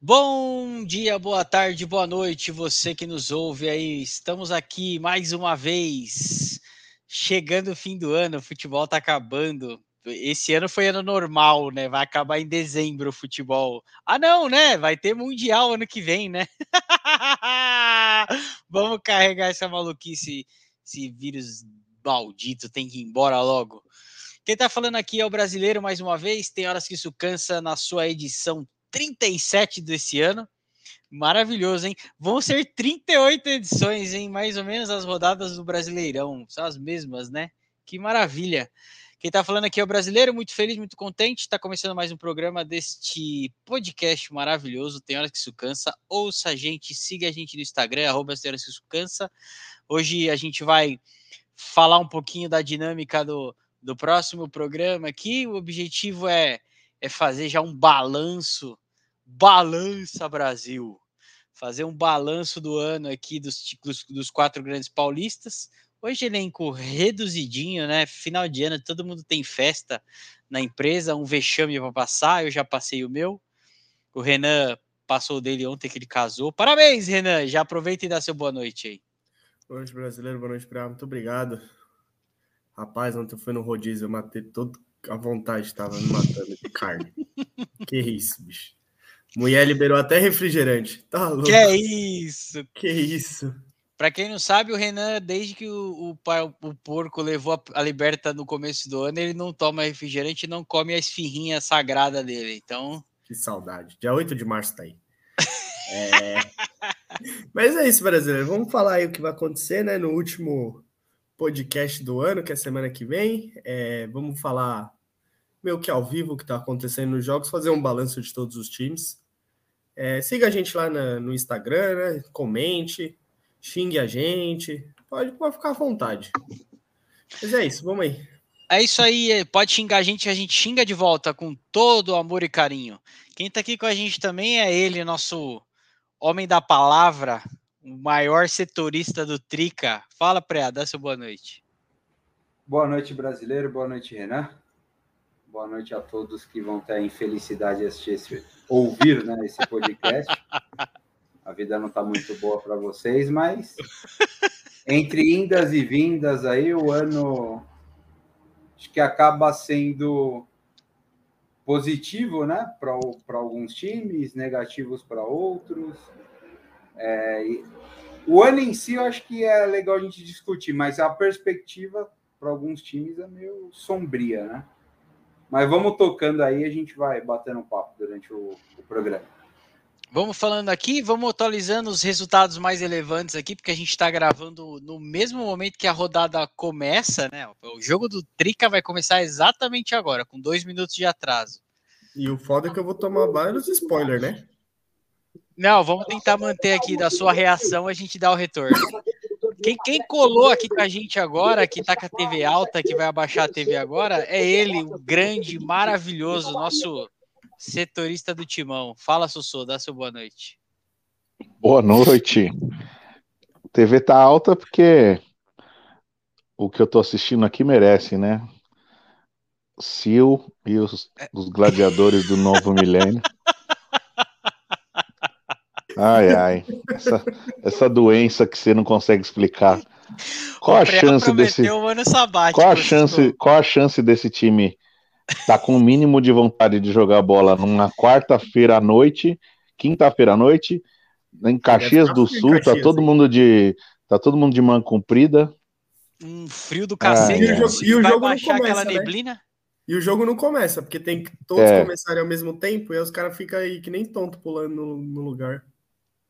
Bom dia, boa tarde, boa noite, você que nos ouve aí. Estamos aqui mais uma vez, chegando o fim do ano, o futebol tá acabando. Esse ano foi ano normal, né? Vai acabar em dezembro o futebol. Ah, não, né? Vai ter mundial ano que vem, né? Vamos carregar essa maluquice, esse vírus maldito, tem que ir embora logo. Quem tá falando aqui é o brasileiro mais uma vez. Tem horas que isso cansa na sua edição 37 desse ano. Maravilhoso, hein? Vão ser 38 edições, hein? Mais ou menos as rodadas do Brasileirão. São as mesmas, né? Que maravilha. Quem tá falando aqui é o brasileiro, muito feliz, muito contente. Está começando mais um programa deste podcast maravilhoso. Tem horas que isso cansa. Ouça a gente, siga a gente no Instagram, arroba Tem horas que isso cansa. Hoje a gente vai falar um pouquinho da dinâmica do, do próximo programa aqui. O objetivo é, é fazer já um balanço Balança Brasil. Fazer um balanço do ano aqui dos, dos, dos quatro grandes paulistas. Hoje elenco reduzidinho, né? Final de ano, todo mundo tem festa na empresa, um vexame para passar. Eu já passei o meu. O Renan passou dele ontem que ele casou. Parabéns, Renan. Já aproveita e dá seu boa noite aí. Boa noite, brasileiro. Boa noite, Pirá. Muito obrigado. Rapaz, ontem eu fui no rodízio, eu matei todo a vontade, estava me matando de carne. que isso, bicho. Mulher liberou até refrigerante. Tá louco. Que é isso? Que isso? Para quem não sabe, o Renan, desde que o, o, o porco levou a, a, liberta no começo do ano, ele não toma refrigerante e não come a esfirrinha sagrada dele. Então. Que saudade. Dia 8 de março tá aí. É... Mas é isso, brasileiro. Vamos falar aí o que vai acontecer, né? No último podcast do ano, que é semana que vem. É... Vamos falar meio que ao vivo o que está acontecendo nos jogos, fazer um balanço de todos os times. É, siga a gente lá na, no Instagram, né? comente, xingue a gente, pode, pode ficar à vontade. Mas é isso, vamos aí. É isso aí, é, pode xingar a gente, a gente xinga de volta com todo amor e carinho. Quem está aqui com a gente também é ele, nosso homem da palavra, o maior setorista do Trica. Fala, Preá, dá seu boa noite. Boa noite, brasileiro, boa noite, Renan. Boa noite a todos que vão ter a infelicidade de assistir esse, ouvir né, esse podcast. A vida não está muito boa para vocês, mas entre indas e vindas aí, o ano acho que acaba sendo positivo, né, para alguns times, negativos para outros. É, o ano em si eu acho que é legal a gente discutir, mas a perspectiva para alguns times é meio sombria, né? Mas vamos tocando aí, a gente vai batendo um papo durante o, o programa. Vamos falando aqui, vamos atualizando os resultados mais relevantes aqui, porque a gente está gravando no mesmo momento que a rodada começa, né? O jogo do Trica vai começar exatamente agora, com dois minutos de atraso. E o foda é que eu vou tomar vários spoilers, né? Não, vamos tentar manter aqui da sua reação, a gente dá o retorno. Quem, quem, colou aqui com a gente agora, que tá com a TV alta, que vai abaixar a TV agora, é ele, o grande, maravilhoso, nosso setorista do Timão. Fala, Sussô, dá seu boa noite. Boa noite. A TV tá alta porque o que eu tô assistindo aqui merece, né? Sil e os, os gladiadores do novo milênio. Ai, ai. Essa, essa doença que você não consegue explicar. Qual a chance desse. qual a chance, qual a chance desse time tá com o mínimo de vontade de jogar bola numa quarta-feira à noite, quinta-feira à noite, em Caxias do Sul, tá Caxias, tá todo hein? mundo de tá todo mundo de mão comprida. Um frio do cacete. e o jogo, e o jogo não começa, né? neblina. E o jogo não começa, porque tem que todos é. começarem ao mesmo tempo e aí os caras ficam aí que nem tonto pulando no, no lugar.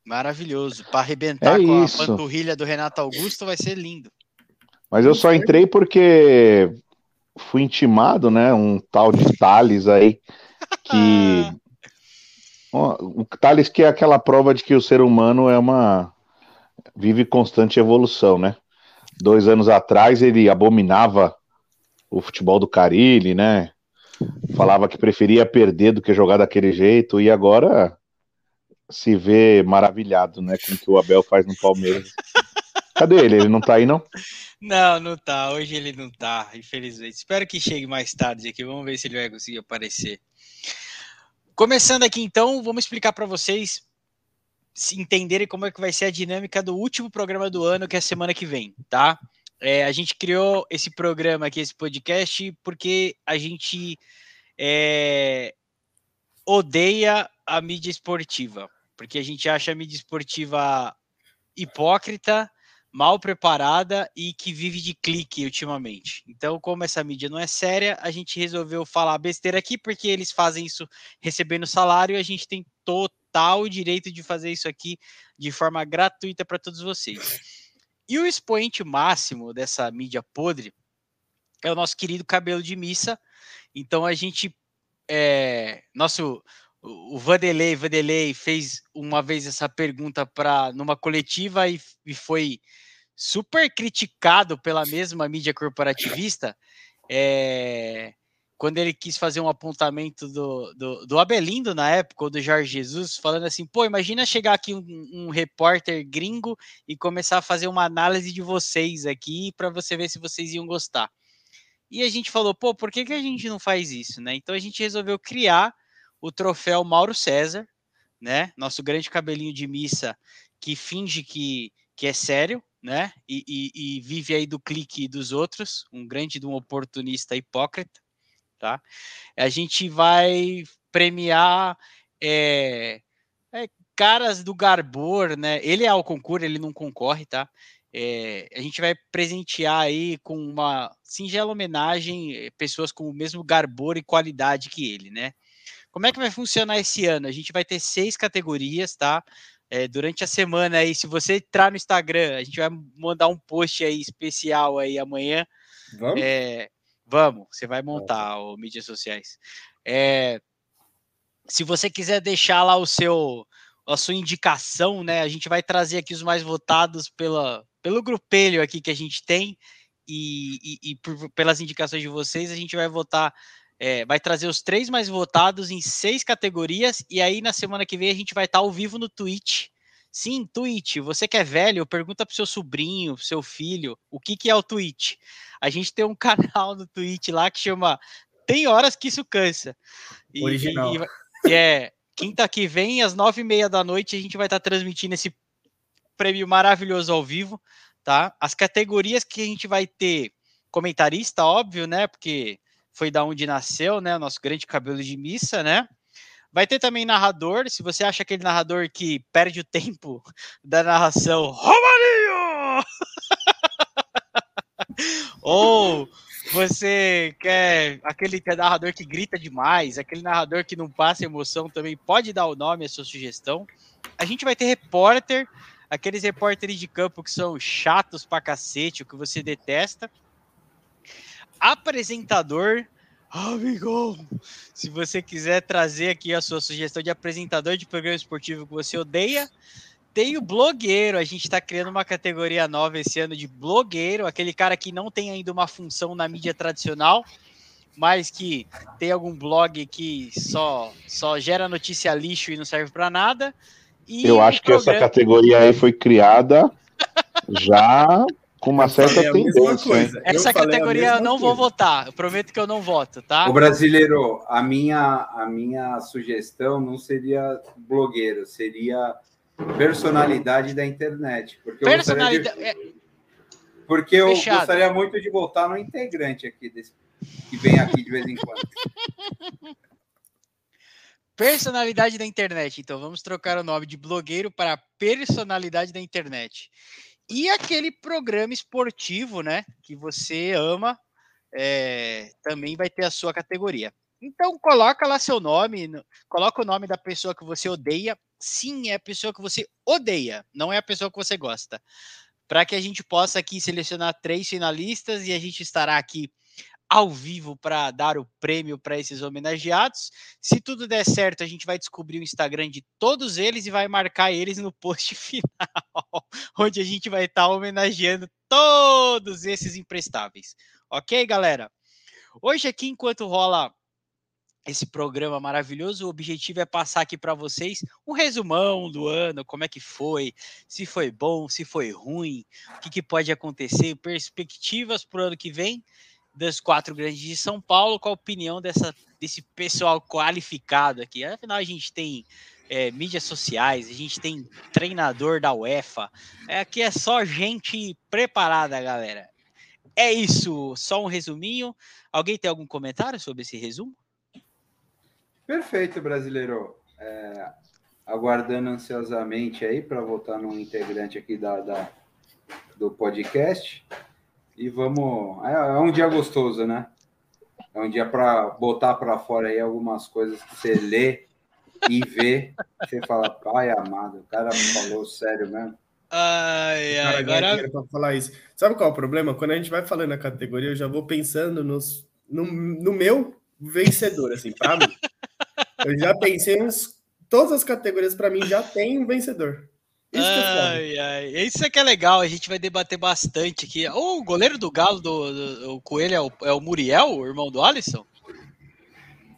Maravilhoso. Para arrebentar é com isso. a panturrilha do Renato Augusto vai ser lindo. Mas eu só entrei porque fui intimado, né? Um tal de Thales aí, que. o Thales que é aquela prova de que o ser humano é uma. vive constante evolução, né? Dois anos atrás ele abominava o futebol do Carilli, né? falava que preferia perder do que jogar daquele jeito, e agora se vê maravilhado, né, com o que o Abel faz no Palmeiras. Cadê ele? Ele não tá aí, não? Não, não tá. Hoje ele não tá, infelizmente. Espero que chegue mais tarde aqui. Vamos ver se ele vai conseguir aparecer. Começando aqui, então, vamos explicar para vocês entenderem como é que vai ser a dinâmica do último programa do ano, que é a semana que vem, tá? É, a gente criou esse programa aqui, esse podcast, porque a gente é, odeia a mídia esportiva, porque a gente acha a mídia esportiva hipócrita, mal preparada e que vive de clique ultimamente. Então, como essa mídia não é séria, a gente resolveu falar besteira aqui, porque eles fazem isso recebendo salário e a gente tem total direito de fazer isso aqui de forma gratuita para todos vocês. E o expoente máximo dessa mídia podre é o nosso querido cabelo de missa. Então a gente. É, nosso o Vanderlei, Vanderlei fez uma vez essa pergunta para numa coletiva e, e, foi super criticado pela mesma mídia corporativista é, quando ele quis fazer um apontamento do, do, do, Abelindo na época, ou do Jorge Jesus, falando assim: pô, imagina chegar aqui um, um repórter gringo e começar a fazer uma análise de vocês aqui para você ver se vocês iam gostar. E a gente falou: pô, por que, que a gente não faz isso, né? Então a gente resolveu criar o troféu Mauro César, né? Nosso grande cabelinho de missa que finge que, que é sério, né? E, e, e vive aí do clique dos outros, um grande de um oportunista hipócrita, tá? A gente vai premiar é, é, caras do Garbor, né? Ele é ao concurso, ele não concorre, tá? É, a gente vai presentear aí com uma singela homenagem eh, pessoas com o mesmo garbor e qualidade que ele, né? Como é que vai funcionar esse ano? A gente vai ter seis categorias, tá? É, durante a semana aí, se você entrar no Instagram, a gente vai mandar um post aí especial aí amanhã. Vamos? É, vamos, você vai montar o mídias sociais. É, se você quiser deixar lá o seu a sua indicação, né? A gente vai trazer aqui os mais votados pela, pelo grupelho aqui que a gente tem e, e, e por, pelas indicações de vocês, a gente vai votar é, vai trazer os três mais votados em seis categorias, e aí na semana que vem a gente vai estar ao vivo no Twitch. Sim, Twitch. Você que é velho, pergunta pro seu sobrinho, pro seu filho, o que, que é o Twitch. A gente tem um canal no Twitch lá que chama Tem Horas Que Isso Cansa. E, Original. E, é, quinta que vem, às nove e meia da noite, a gente vai estar transmitindo esse prêmio maravilhoso ao vivo, tá? As categorias que a gente vai ter comentarista, óbvio, né? Porque foi da onde nasceu, né? O nosso grande cabelo de missa, né? Vai ter também narrador. Se você acha aquele narrador que perde o tempo da narração, Romarinho! Ou você quer aquele é narrador que grita demais, aquele narrador que não passa emoção também, pode dar o nome, a sua sugestão. A gente vai ter repórter, aqueles repórteres de campo que são chatos pra cacete, o que você detesta apresentador. Amigo, se você quiser trazer aqui a sua sugestão de apresentador de programa esportivo que você odeia, tem o blogueiro. A gente está criando uma categoria nova esse ano de blogueiro, aquele cara que não tem ainda uma função na mídia tradicional, mas que tem algum blog que só, só gera notícia lixo e não serve para nada. E Eu acho que programa... essa categoria aí foi criada já com uma certa tendência. Essa categoria eu não coisa. vou votar. Eu prometo que eu não voto, tá? O brasileiro, a minha, a minha sugestão não seria blogueiro, seria personalidade da internet. Porque personalidade. Eu de... Porque eu Fechado. gostaria muito de voltar no integrante aqui desse, que vem aqui de vez em quando. Personalidade da internet. Então vamos trocar o nome de blogueiro para personalidade da internet. E aquele programa esportivo, né, que você ama, é, também vai ter a sua categoria. Então coloca lá seu nome, coloca o nome da pessoa que você odeia. Sim, é a pessoa que você odeia, não é a pessoa que você gosta. Para que a gente possa aqui selecionar três finalistas e a gente estará aqui ao vivo para dar o prêmio para esses homenageados. Se tudo der certo, a gente vai descobrir o Instagram de todos eles e vai marcar eles no post final, onde a gente vai estar tá homenageando todos esses imprestáveis. Ok, galera? Hoje aqui, enquanto rola esse programa maravilhoso. O objetivo é passar aqui para vocês um resumão do ano, como é que foi, se foi bom, se foi ruim, o que, que pode acontecer, perspectivas para o ano que vem das quatro grandes de São Paulo, com a opinião dessa, desse pessoal qualificado aqui. Afinal, a gente tem é, mídias sociais, a gente tem treinador da UEFA. É, aqui é só gente preparada, galera. É isso, só um resuminho. Alguém tem algum comentário sobre esse resumo? Perfeito, brasileiro. É, aguardando ansiosamente aí para votar num integrante aqui da, da, do podcast. E vamos. É, é, um dia gostoso, né? É um dia para botar para fora aí algumas coisas que você lê e vê. Você fala, pai amado, o cara falou sério mesmo. Ai, ai, agora... para falar isso. Sabe qual é o problema? Quando a gente vai falando a categoria, eu já vou pensando nos, no, no meu vencedor, assim, mim. Eu já pensei nos. Todas as categorias, para mim, já tem um vencedor. Isso ai, ai. Isso é que é legal, a gente vai debater bastante aqui. O goleiro do Galo, do, do o Coelho, é o, é o Muriel, o irmão do Alisson?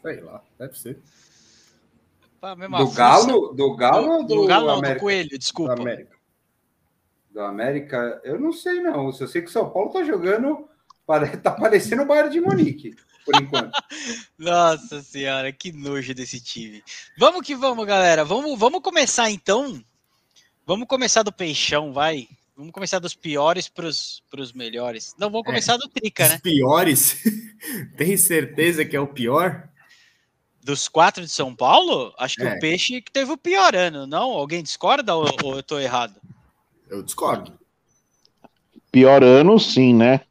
Sei lá, deve ser. do Galo? Do Galo ou do, do Galo, não, do Coelho, desculpa. Do América. Do América, eu não sei não. Eu sei que o São Paulo tá jogando, tá parecendo o Bayern de Munique por enquanto. Nossa senhora, que nojo desse time. Vamos que vamos, galera. Vamos, vamos começar então. Vamos começar do peixão, vai. Vamos começar dos piores para os melhores. Não, vamos começar é, do Trica, né? Os piores? Tem certeza que é o pior? Dos quatro de São Paulo? Acho que é. o Peixe que teve o pior ano, não? Alguém discorda ou, ou eu estou errado? Eu discordo. Pior ano, sim, né?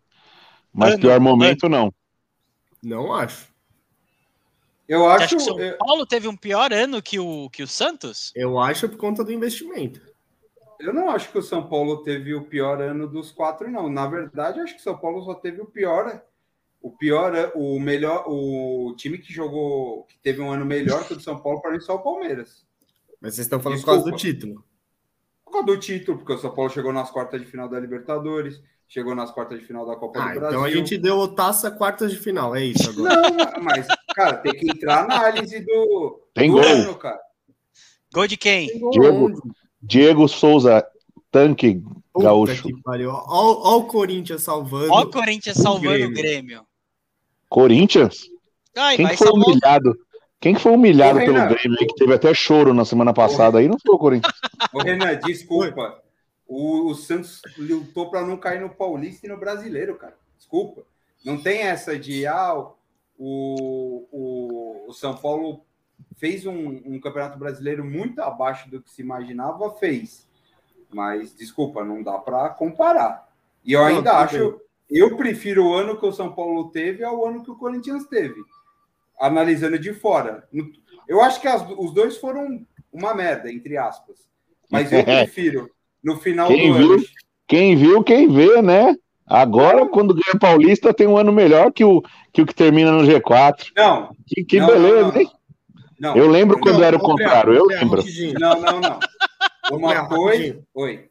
Mas ano, pior momento, ano. não. Não acho. Eu acho. que São Paulo teve um pior ano que o, que o Santos? Eu acho por conta do investimento. Eu não acho que o São Paulo teve o pior ano dos quatro, não. Na verdade, acho que o São Paulo só teve o pior. O pior, o melhor, o time que jogou, que teve um ano melhor que o do São Paulo, para mim, só o Palmeiras. Mas vocês estão falando Desculpa. por causa do título. Por causa do título, porque o São Paulo chegou nas quartas de final da Libertadores, chegou nas quartas de final da Copa ah, do Brasil. Então a gente deu taça quartas de final, é isso agora. Não, mas, cara, tem que entrar na análise do, tem do gol. ano, cara. Gol de quem? Diego, Diego Souza, tanque Puta gaúcho. Olha o Corinthians salvando. Olha o Corinthians salvando o Grêmio. Corinthians? Ai, Quem foi salvou... humilhado? Quem que foi humilhado pelo Grêmio que teve até choro na semana passada aí? Não foi o Corinthians. Ô, Renan, desculpa. O, o Santos lutou para não cair no Paulista e no Brasileiro, cara. Desculpa. Não tem essa de ah, o, o, o São Paulo fez um, um, campeonato brasileiro muito abaixo do que se imaginava, fez. Mas desculpa, não dá para comparar. E eu ainda não, acho, bem. eu prefiro o ano que o São Paulo teve ao ano que o Corinthians teve. Analisando de fora. Eu acho que as, os dois foram uma merda, entre aspas. Mas eu prefiro no final quem do viu, ano. Quem viu, quem vê, né? Agora, é. quando ganha Paulista, tem um ano melhor que o que, o que termina no G4. Não. Que, que não, beleza, não, não. hein? Não, eu lembro quando era o contrário, eu lembro. Não, não, não. Uma coisa. Oi.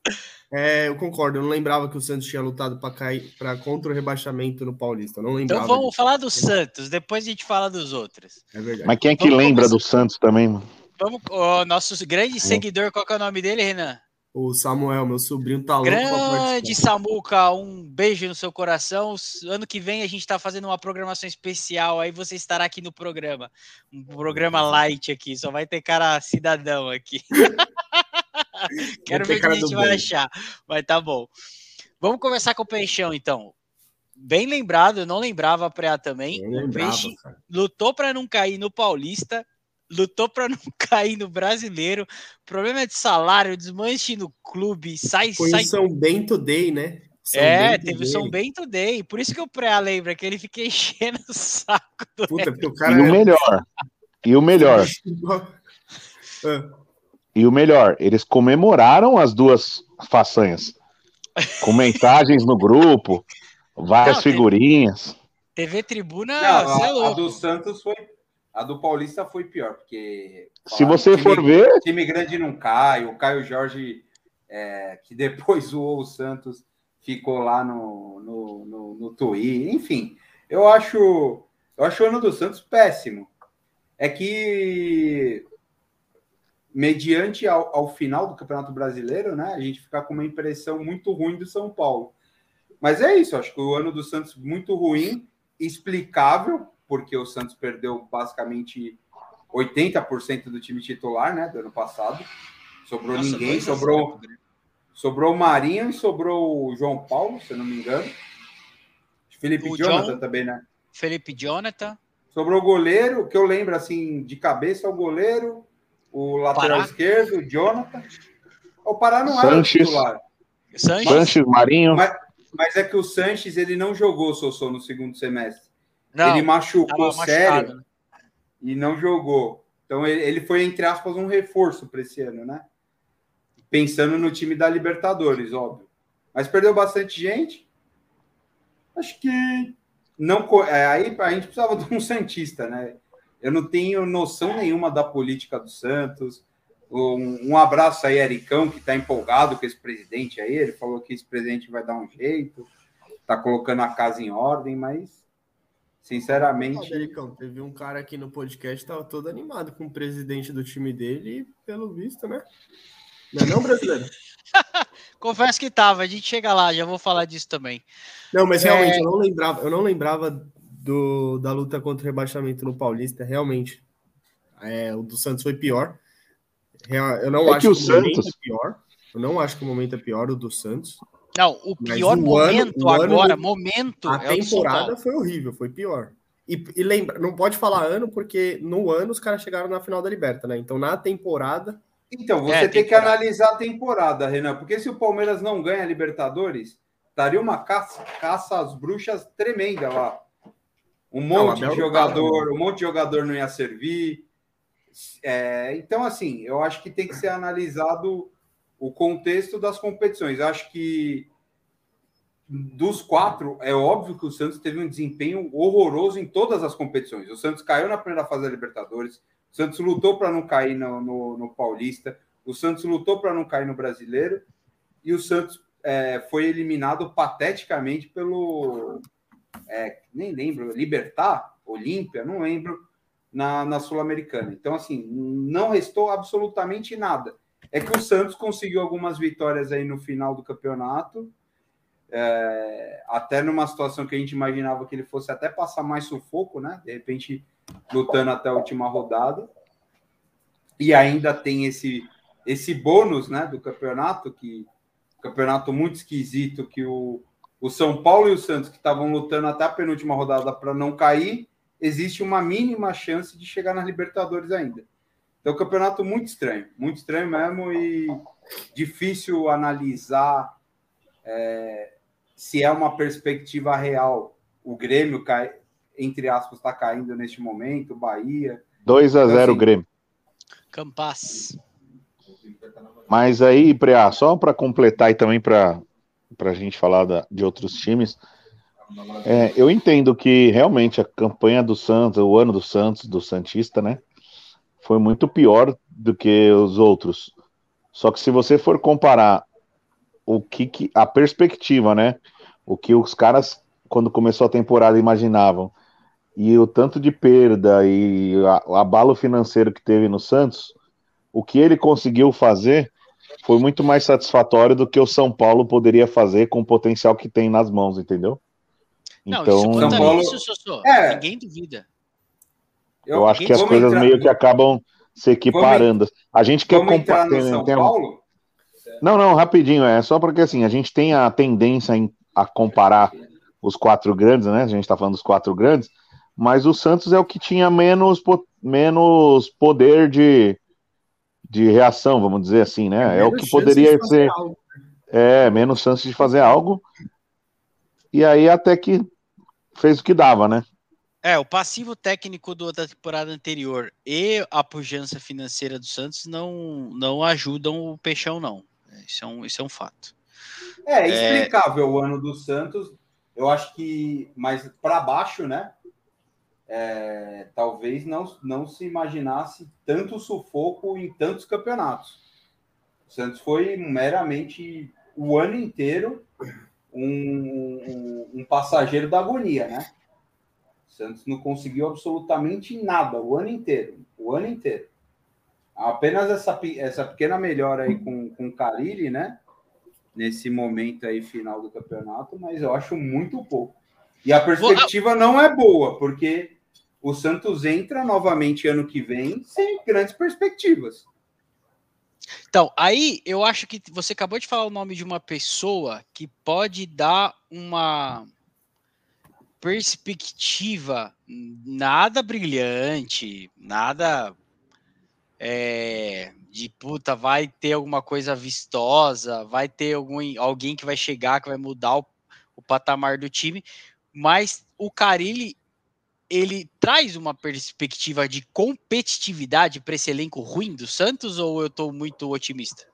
É, eu concordo, eu não lembrava que o Santos tinha lutado para cair para contra o rebaixamento no Paulista. não lembrava. Então vamos disso. falar do Santos, depois a gente fala dos outros. É verdade. Mas quem é que vamos lembra começar... do Santos também, mano? Vamos, o nosso grande seguidor, qual é o nome dele, Renan? O Samuel, meu sobrinho, tá louco. Grande Samuca, um beijo no seu coração. Ano que vem a gente tá fazendo uma programação especial, aí você estará aqui no programa. Um programa light aqui, só vai ter cara cidadão aqui. Quero ver o que a gente vai achar, mas tá bom. Vamos começar com o Peixão, então. Bem lembrado, eu não lembrava a também. o Peixe cara. lutou para não cair no Paulista lutou para não cair no brasileiro. Problema é de salário, desmanche no clube, sai. Foi sai... o São Bento Day, né? São é, Bento teve o São Bento Day. Por isso que o Pré lembra que ele fica enchendo o saco do Puta, o cara E o é melhor. E o melhor. e o melhor, eles comemoraram as duas façanhas. Com mensagens no grupo, várias não, figurinhas. TV Tribuna, não, a, é a do Santos foi a do Paulista foi pior, porque. Se você for ver. Time grande não cai, o Caio Jorge, é, que depois zoou o Santos, ficou lá no, no, no, no Twitter, enfim. Eu acho, eu acho o ano do Santos péssimo. é que mediante ao, ao, final do Campeonato Brasileiro, né, a gente fica com uma impressão muito ruim do São Paulo. Mas é isso, acho que o ano do Santos muito ruim, explicável, porque o Santos perdeu basicamente 80% do time titular, né, do ano passado. Sobrou Nossa, ninguém, sobrou sobrou o Marinho e sobrou o João Paulo, se eu não me engano. Felipe o Jonathan John, também, né? Felipe Jonathan. Sobrou o goleiro, que eu lembro assim de cabeça, o goleiro, o lateral Pará. esquerdo, o Jonathan. O Pará não Sanches. era titular. Sanches, Sanches Marinho. Mas, mas, é que o Sanches ele não jogou Sossô no segundo semestre. Não, ele machucou sério né? e não jogou. Então ele, ele foi, entre aspas, um reforço para esse ano, né? Pensando no time da Libertadores, óbvio. Mas perdeu bastante gente. Acho que não. É, aí a gente precisava de um Santista, né? Eu não tenho noção nenhuma da política do Santos. Um, um abraço aí, Ericão, que está empolgado com esse presidente aí. Ele falou que esse presidente vai dar um jeito, está colocando a casa em ordem, mas Sinceramente. Ericão, teve um cara aqui no podcast que estava todo animado com o presidente do time dele, e pelo visto, né? Não é não, brasileiro? Confesso que tava, a gente chega lá, já vou falar disso também. Não, mas realmente, é... eu não lembrava, eu não lembrava do, da luta contra o rebaixamento no Paulista, realmente. É, o do Santos foi pior. Eu não é acho que o, que o Santos... momento é pior. Eu não acho que o momento é pior o do Santos. Não, o pior momento ano, agora, ano, momento. A é temporada foi horrível, foi pior. E, e, lembra, não pode falar ano, porque no ano os caras chegaram na final da Liberta, né? Então na temporada. Então, você é, tem temporada. que analisar a temporada, Renan, porque se o Palmeiras não ganha a Libertadores, daria uma caça, caça às bruxas tremenda lá. Um monte não, de jogador, um monte de jogador não ia servir. É, então, assim, eu acho que tem que ser analisado o contexto das competições. Acho que dos quatro, é óbvio que o Santos teve um desempenho horroroso em todas as competições. O Santos caiu na primeira fase da Libertadores, o Santos lutou para não cair no, no, no, Paulista, o Santos lutou para não cair no Brasileiro, e o Santos é, foi eliminado pateticamente pelo. É, nem lembro, Libertar, Olímpia, não lembro, na, na Sul-Americana. Então, assim, não restou absolutamente nada. É que o Santos conseguiu algumas vitórias aí no final do campeonato, é, até numa situação que a gente imaginava que ele fosse até passar mais sufoco, né? De repente, lutando até a última rodada. E ainda tem esse, esse bônus né, do campeonato, que campeonato muito esquisito, que o, o São Paulo e o Santos, que estavam lutando até a penúltima rodada para não cair, existe uma mínima chance de chegar nas Libertadores ainda. Então, é um campeonato muito estranho, muito estranho mesmo e difícil analisar é, se é uma perspectiva real. O Grêmio, cai, entre aspas, está caindo neste momento, o Bahia. 2 a 0 então, assim, Grêmio. Campas. Mas aí, Preá, só para completar e também para a gente falar da, de outros times, é, eu entendo que realmente a campanha do Santos, o ano do Santos, do Santista, né? Foi muito pior do que os outros. Só que se você for comparar o que, que a perspectiva, né? O que os caras quando começou a temporada imaginavam e o tanto de perda e o abalo financeiro que teve no Santos, o que ele conseguiu fazer foi muito mais satisfatório do que o São Paulo poderia fazer com o potencial que tem nas mãos, entendeu? Não, então, São Paulo... isso, é. ninguém duvida. Eu, eu acho que as coisas entrar... meio que acabam se equiparando. A gente quer comparar. Tem... Paulo? Não, não, rapidinho, é só porque assim, a gente tem a tendência em, a comparar os quatro grandes, né? A gente está falando dos quatro grandes, mas o Santos é o que tinha menos, menos poder de, de reação, vamos dizer assim, né? É, é o que poderia ser. Algo. É, menos chance de fazer algo. E aí até que fez o que dava, né? É, o passivo técnico do, da temporada anterior e a pujança financeira do Santos não, não ajudam o Peixão, não. Isso é um, isso é um fato. É, é explicável é... o ano do Santos. Eu acho que mais para baixo, né? É, talvez não, não se imaginasse tanto sufoco em tantos campeonatos. O Santos foi meramente o ano inteiro um, um, um passageiro da agonia, né? Santos não conseguiu absolutamente nada o ano inteiro. O ano inteiro. Apenas essa, essa pequena melhora aí com, com o Carilli, né? Nesse momento aí final do campeonato, mas eu acho muito pouco. E a perspectiva não é boa, porque o Santos entra novamente ano que vem sem grandes perspectivas. Então, aí eu acho que você acabou de falar o nome de uma pessoa que pode dar uma perspectiva nada brilhante, nada é, de puta, vai ter alguma coisa vistosa, vai ter algum, alguém que vai chegar, que vai mudar o, o patamar do time, mas o Carilli ele traz uma perspectiva de competitividade para esse elenco ruim do Santos ou eu estou muito otimista?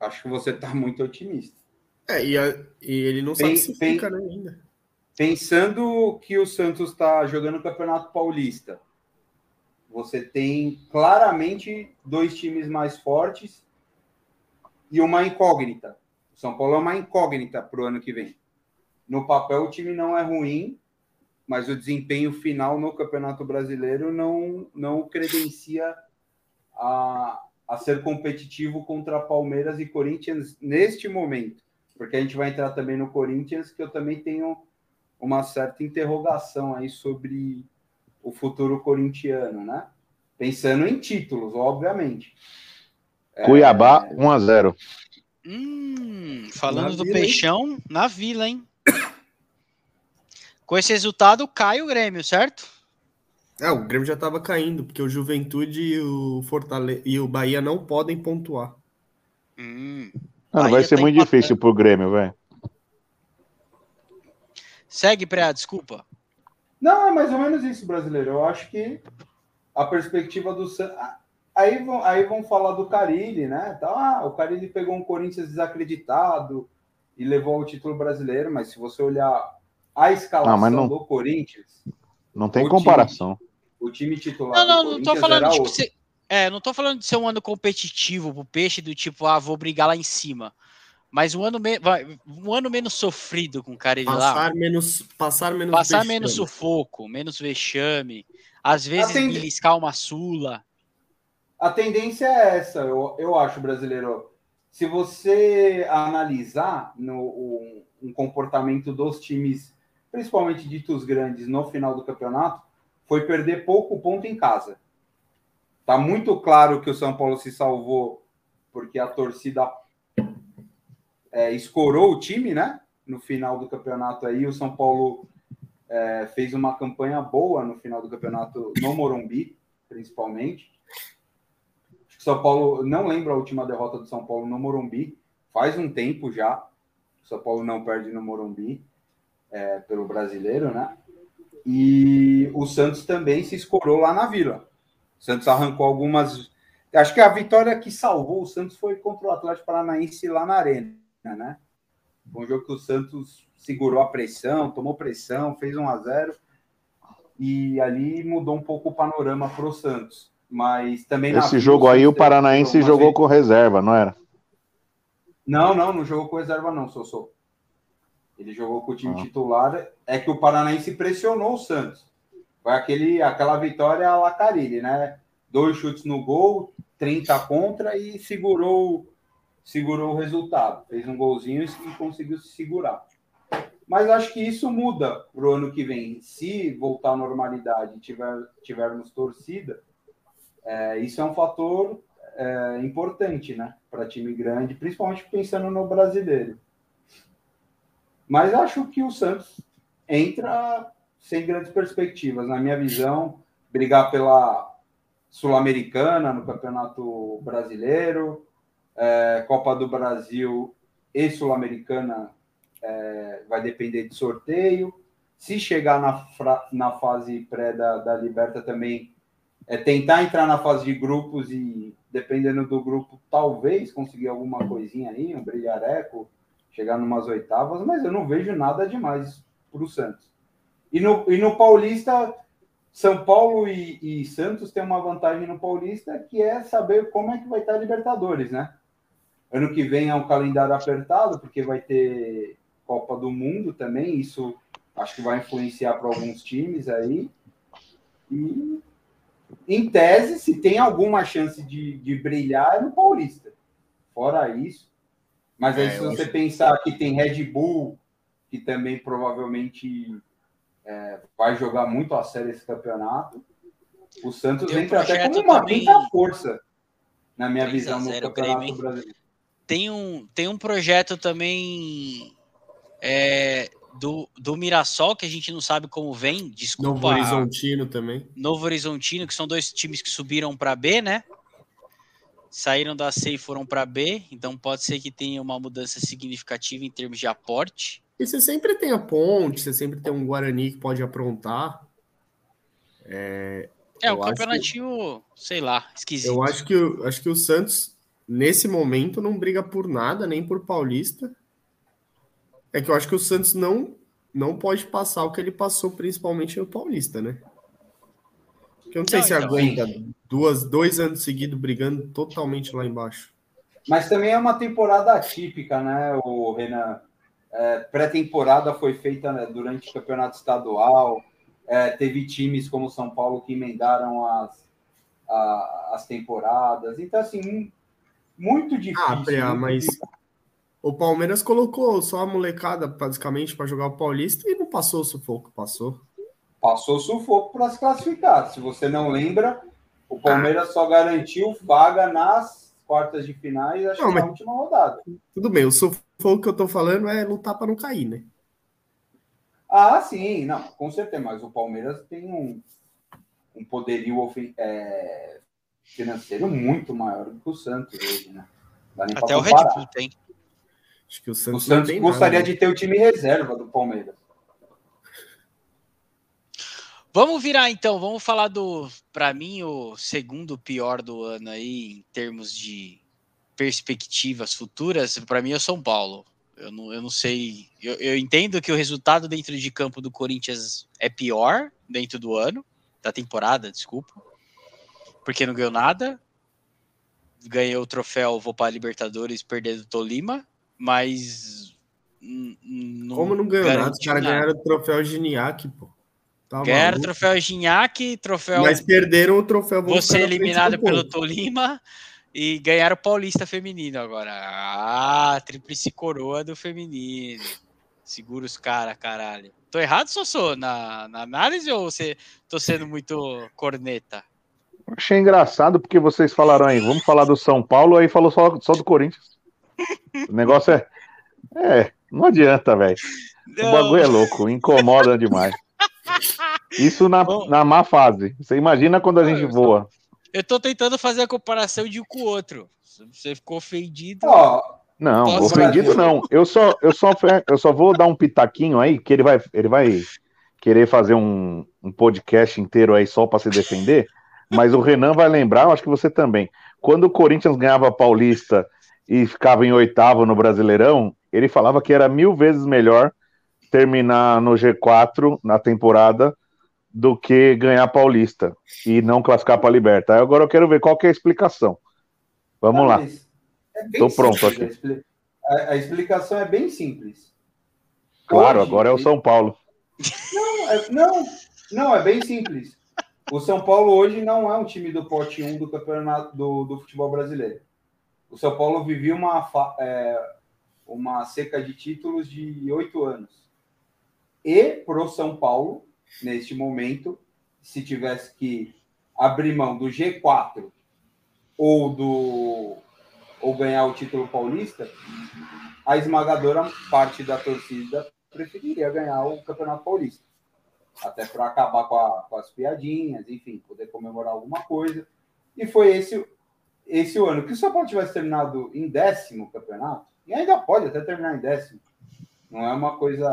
Acho que você está muito otimista. É, e, a, e ele não sabe se fica né, ainda. Pensando que o Santos está jogando o Campeonato Paulista, você tem claramente dois times mais fortes e uma incógnita. O São Paulo é uma incógnita para o ano que vem. No papel, o time não é ruim, mas o desempenho final no Campeonato Brasileiro não, não credencia a, a ser competitivo contra Palmeiras e Corinthians neste momento. Porque a gente vai entrar também no Corinthians, que eu também tenho uma certa interrogação aí sobre o futuro corintiano, né? Pensando em títulos, obviamente. Cuiabá, é... 1 a 0 Hum, falando na do vila, Peixão, hein? na Vila, hein? Com esse resultado, cai o Grêmio, certo? É, o Grêmio já estava caindo, porque o Juventude e o Fortale e o Bahia não podem pontuar. Hum, não, vai ser tá muito empatando. difícil pro Grêmio, velho. Segue, Pré, desculpa. Não, é mais ou menos isso, brasileiro. Eu acho que a perspectiva do aí vão, aí vão falar do Carilli, né? Tá, ah, o Carilli pegou um Corinthians desacreditado e levou ao título brasileiro, mas se você olhar a escalação não, não, do Corinthians, não tem comparação. Time, o time titular. Não, não, não tô falando tipo, se, é, não tô falando de ser um ano competitivo pro peixe do tipo, ah, vou brigar lá em cima. Mas um ano, me... um ano menos sofrido com o cara passar lá. Menos, passar menos Passar vexame. menos sufoco, menos vexame. Às vezes tend... beliscar uma sula. A tendência é essa, eu, eu acho, brasileiro. Se você analisar no, um, um comportamento dos times, principalmente ditos grandes, no final do campeonato, foi perder pouco ponto em casa. Tá muito claro que o São Paulo se salvou porque a torcida é, escorou o time, né? No final do campeonato aí, o São Paulo é, fez uma campanha boa no final do campeonato no Morumbi, principalmente. São Paulo, não lembro a última derrota do São Paulo no Morumbi, faz um tempo já. O São Paulo não perde no Morumbi é, pelo brasileiro, né? E o Santos também se escorou lá na Vila. O Santos arrancou algumas. Acho que a vitória que salvou o Santos foi contra o Atlético Paranaense lá na Arena né? Foi um jogo que o Santos segurou a pressão, tomou pressão, fez 1 a 0 e ali mudou um pouco o panorama para o Santos. Mas também esse jogo aí o Paranaense jogou vez... com reserva, não era? Não, não, não jogou com reserva não, Sossô. Ele jogou com o time ah. titular. É que o Paranaense pressionou o Santos. Foi aquele, aquela vitória a Lacarilli, né? Dois chutes no gol, 30 contra e segurou segurou o resultado, fez um golzinho e conseguiu se segurar. Mas acho que isso muda para o ano que vem. Se voltar à normalidade e tiver, tivermos torcida, é, isso é um fator é, importante né, para time grande, principalmente pensando no brasileiro. Mas acho que o Santos entra sem grandes perspectivas. Na minha visão, brigar pela Sul-Americana no Campeonato Brasileiro, é, Copa do Brasil e Sul-Americana é, vai depender de sorteio. Se chegar na, na fase pré da, da Liberta também, é tentar entrar na fase de grupos e, dependendo do grupo, talvez conseguir alguma coisinha aí, um brilhareco, chegar numas oitavas, mas eu não vejo nada demais para o Santos. E no, e no Paulista, São Paulo e, e Santos têm uma vantagem no Paulista que é saber como é que vai estar a Libertadores, né? Ano que vem é um calendário apertado, porque vai ter Copa do Mundo também, isso Acho que vai influenciar para alguns times aí. E, em tese, se tem alguma chance de, de brilhar, é no Paulista. Fora isso. Mas aí, é, se você acho... pensar que tem Red Bull, que também provavelmente é, vai jogar muito a sério esse campeonato, o Santos entra até como uma quinta força, na minha visão, no Campeonato Brasileiro. Tem um, tem um projeto também é, do, do Mirassol, que a gente não sabe como vem, desculpa. Novo Horizontino também. Novo Horizontino, que são dois times que subiram para B, né? Saíram da C e foram para B, então pode ser que tenha uma mudança significativa em termos de aporte. E você sempre tem a ponte, você sempre tem um Guarani que pode aprontar. É, é um campeonatinho, que, sei lá, esquisito. Eu acho que, acho que o Santos, nesse momento, não briga por nada, nem por Paulista. É que eu acho que o Santos não, não pode passar o que ele passou, principalmente no Paulista, né? Que eu não, não sei se então, aguenta duas, dois anos seguidos brigando totalmente lá embaixo. Mas também é uma temporada atípica, né, o Renan? É, Pré-temporada foi feita né, durante o campeonato estadual. É, teve times como São Paulo que emendaram as, a, as temporadas. Então, assim, muito difícil. Ah, Prea, mas difícil. o Palmeiras colocou só a molecada, basicamente, para jogar o Paulista e não passou o sufoco, passou. Passou o sufoco para se classificar. Se você não lembra, o Palmeiras só garantiu vaga nas quartas de finais, acho não, que na última rodada. Tudo bem, o sufoco que eu tô falando é lutar para não cair, né? Ah, sim, não, com certeza, mas o Palmeiras tem um, um poderio é, financeiro muito maior do que o Santos hoje, né? Até o Red Bull tem. Acho que o Santos, o Santos gostaria nada, né? de ter o time reserva do Palmeiras. Vamos virar então, vamos falar do, para mim, o segundo pior do ano aí, em termos de perspectivas futuras, para mim é o São Paulo. Eu não, eu não sei, eu, eu entendo que o resultado dentro de campo do Corinthians é pior dentro do ano, da temporada, desculpa, porque não ganhou nada. Ganhou o troféu, vou para a Libertadores, perder do Tolima, mas. Não Como não ganhou nada? Os caras ganharam o troféu Giniac, pô. Tá Ganharam o troféu Gignac, troféu. Mas perderam o troféu. Você eliminado pelo Tolima e ganharam o Paulista Feminino agora. Ah, tríplice coroa do feminino. Segura os caras, caralho. Tô errado, Sossô, na, na análise ou você tô sendo muito corneta? Achei engraçado porque vocês falaram aí, vamos falar do São Paulo, aí falou só, só do Corinthians. O negócio é. É, não adianta, velho. O bagulho é louco, incomoda demais. Isso na, na má fase. Você imagina quando a gente voa. Eu tô tentando fazer a comparação de um com o outro. Você ficou ofendido. Oh, não, ofendido não. Eu só, eu, só, eu só vou dar um pitaquinho aí, que ele vai, ele vai querer fazer um, um podcast inteiro aí só para se defender. Mas o Renan vai lembrar, eu acho que você também. Quando o Corinthians ganhava Paulista e ficava em oitavo no Brasileirão, ele falava que era mil vezes melhor terminar no G4 na temporada do que ganhar Paulista e não classificar para a Liberta. Agora eu quero ver qual que é a explicação. Vamos lá. Estou é pronto aqui. A, a, explicação é bem simples. Claro, Hoje, agora é o São Paulo. Não, é, não, não, é bem simples. O São Paulo hoje não é um time do pote 1 do campeonato do, do futebol brasileiro. O São Paulo vivia uma, é, uma seca de títulos de oito anos. E para o São Paulo, neste momento, se tivesse que abrir mão do G4 ou do ou ganhar o título paulista, a esmagadora parte da torcida preferiria ganhar o Campeonato Paulista. Até para acabar com, a, com, as piadinhas, enfim, poder comemorar alguma coisa. E foi esse, esse o ano. Que o São Paulo tivesse terminado em décimo campeonato, e ainda pode até terminar em décimo, não é uma coisa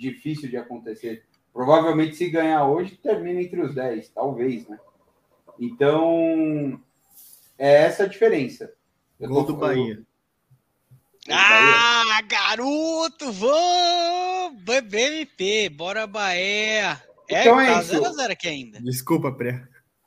difícil de acontecer. Provavelmente, se ganhar hoje, termina entre os 10, talvez, né? Então, é essa a diferença. Eu Gol do Bahia. Ah, garoto, vamos! BMP, bora Bahia. É, então é tá isso. 0 0 aqui ainda. Desculpa, Pré.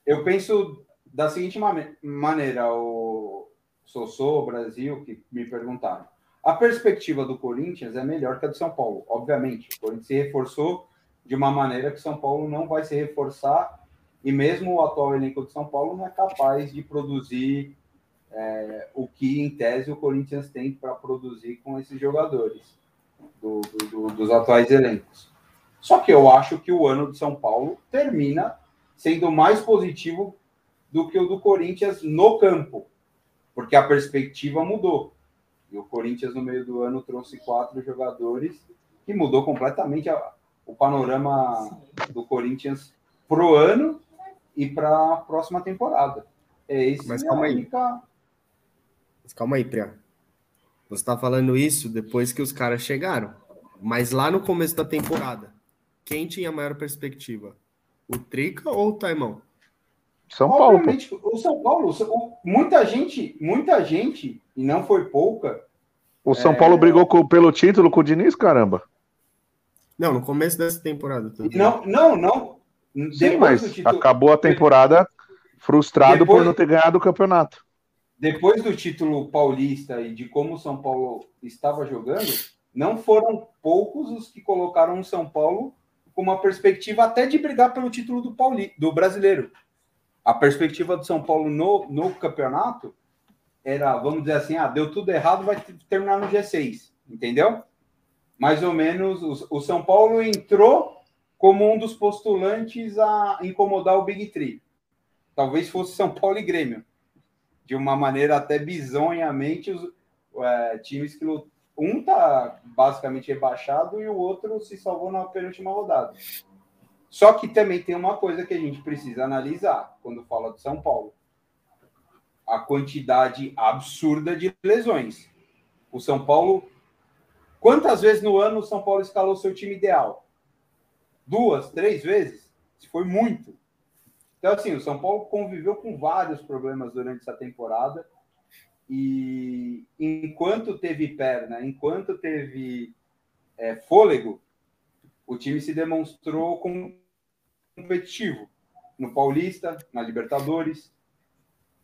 Eu penso da seguinte maneira, o Sossô, Brasil, que me perguntaram. A perspectiva do Corinthians é melhor que a do São Paulo, obviamente. O Corinthians se reforçou de uma maneira que o São Paulo não vai se reforçar e mesmo o atual elenco do São Paulo não é capaz de produzir é, o que, em tese, o Corinthians tem para produzir com esses jogadores do, do, dos atuais elencos. Só que eu acho que o ano de São Paulo termina sendo mais positivo do que o do Corinthians no campo, porque a perspectiva mudou. E o Corinthians, no meio do ano, trouxe quatro jogadores que mudou completamente a, o panorama do Corinthians pro ano e para a próxima temporada. É esse Mas calma aí. Única... Mas calma aí, Priya. Você está falando isso depois que os caras chegaram. Mas lá no começo da temporada, quem tinha maior perspectiva? O Trica ou o Taimão? São Paulo. Obviamente, o São Paulo, muita gente, muita gente, e não foi pouca. O São é... Paulo brigou com, pelo título com o Diniz, caramba. Não, no começo dessa temporada. Não, não, não. Sim, mas título... acabou a temporada frustrado depois... por não ter ganhado o campeonato. Depois do título paulista e de como o São Paulo estava jogando, não foram poucos os que colocaram o São Paulo com uma perspectiva até de brigar pelo título do, Pauli, do brasileiro. A perspectiva do São Paulo no, no campeonato era, vamos dizer assim, ah, deu tudo errado, vai terminar no G6, entendeu? Mais ou menos, o, o São Paulo entrou como um dos postulantes a incomodar o Big Three. Talvez fosse São Paulo e Grêmio. De uma maneira até bizonhamente, os é, times que um tá basicamente rebaixado e o outro se salvou na penúltima rodada. Só que também tem uma coisa que a gente precisa analisar quando fala de São Paulo: a quantidade absurda de lesões. O São Paulo, quantas vezes no ano o São Paulo escalou seu time ideal? duas, três vezes, foi muito. Então, assim, o São Paulo conviveu com vários problemas durante essa temporada. E enquanto teve perna, enquanto teve é, fôlego, o time se demonstrou competitivo no Paulista, na Libertadores.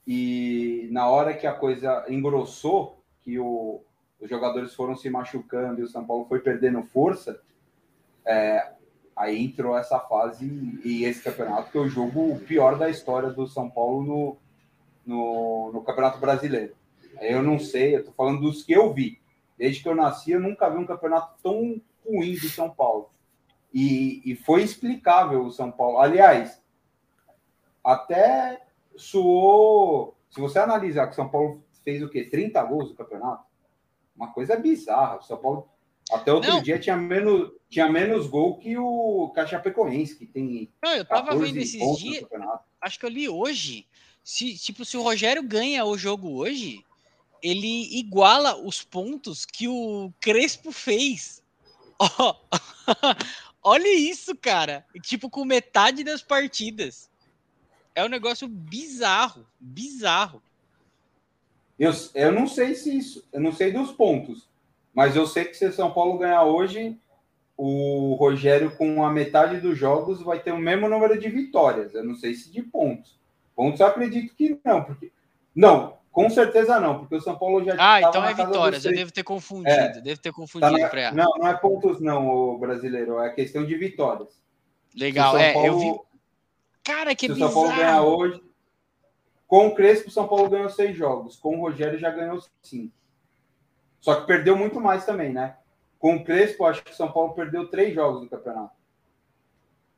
E na hora que a coisa engrossou, que o, os jogadores foram se machucando e o São Paulo foi perdendo força, é, aí entrou essa fase e esse campeonato, que é o jogo pior da história do São Paulo no, no, no Campeonato Brasileiro. Eu não sei, eu tô falando dos que eu vi. Desde que eu nasci, eu nunca vi um campeonato tão ruim do São Paulo. E, e foi explicável o São Paulo. Aliás, até suou. Se você analisar que o São Paulo fez o quê? 30 gols no campeonato? Uma coisa bizarra. O São Paulo até outro não. dia tinha menos, tinha menos gol que o Cachapecoense, que tem. Não, eu tava vendo esses dias. Acho que eu li hoje. Se, tipo, se o Rogério ganha o jogo hoje, ele iguala os pontos que o Crespo fez. Oh, olha isso, cara. Tipo, com metade das partidas. É um negócio bizarro. Bizarro. Eu, eu não sei se isso. Eu não sei dos pontos. Mas eu sei que se São Paulo ganhar hoje, o Rogério, com a metade dos jogos, vai ter o mesmo número de vitórias. Eu não sei se de pontos. Pontos eu acredito que não, porque. Não, com certeza não, porque o São Paulo já. Ah, então é vitórias. Eu devo ter confundido. É, devo ter confundido. Tá na... Não, não é pontos, não, o brasileiro. É questão de vitórias. Legal, é. Paulo... Eu vi. Cara, que se bizarro. o São Paulo ganhar hoje. Com o Crespo, o São Paulo ganhou seis jogos. Com o Rogério já ganhou cinco. Só que perdeu muito mais também, né? Com o Crespo, acho que o São Paulo perdeu três jogos do campeonato.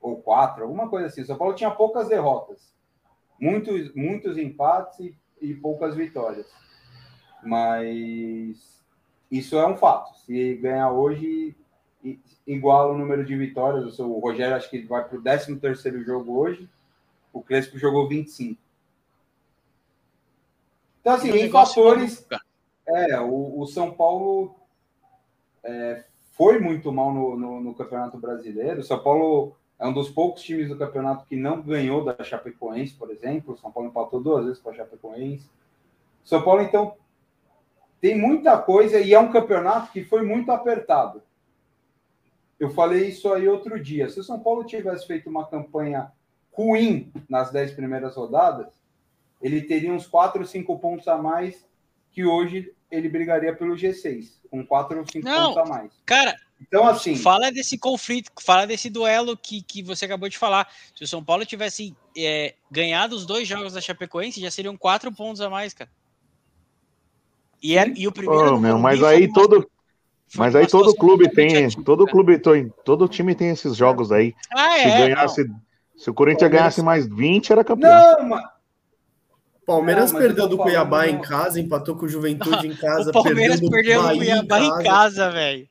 Ou quatro, alguma coisa assim. O São Paulo tinha poucas derrotas. Muitos, muitos empates e, e poucas vitórias. Mas isso é um fato. Se ganhar hoje, iguala o número de vitórias. O Rogério acho que vai para o 13 terceiro jogo hoje. O Crespo jogou 25. Então, assim, em fatores, é, o, o São Paulo é, foi muito mal no, no, no, Campeonato Brasileiro. O São Paulo é um dos poucos times do campeonato que não ganhou da Chapecoense, por exemplo. O São Paulo empatou duas vezes com a Chapecoense. O São Paulo, então, tem muita coisa e é um campeonato que foi muito apertado. Eu falei isso aí outro dia. Se o São Paulo tivesse feito uma campanha ruim nas dez primeiras rodadas, ele teria uns quatro, cinco pontos a mais que hoje ele brigaria pelo G6, com quatro ou cinco Não, pontos a mais. Cara, então assim. Fala desse conflito, fala desse duelo que, que você acabou de falar. Se o São Paulo tivesse é, ganhado os dois jogos da Chapecoense, já seriam quatro pontos a mais, cara. E, era, e o primeiro. Oh, meu, mas aí todo. Mas aí todo clube tem, todo clube, todo time tem esses jogos aí. Ah, se é, ganhasse, não. se o Corinthians ganhasse mais 20, era campeão. Não, mas Palmeiras não, perdeu do Cuiabá em casa, empatou com o Juventude em casa. o Palmeiras perdeu, do Cuiabá em casa, velho.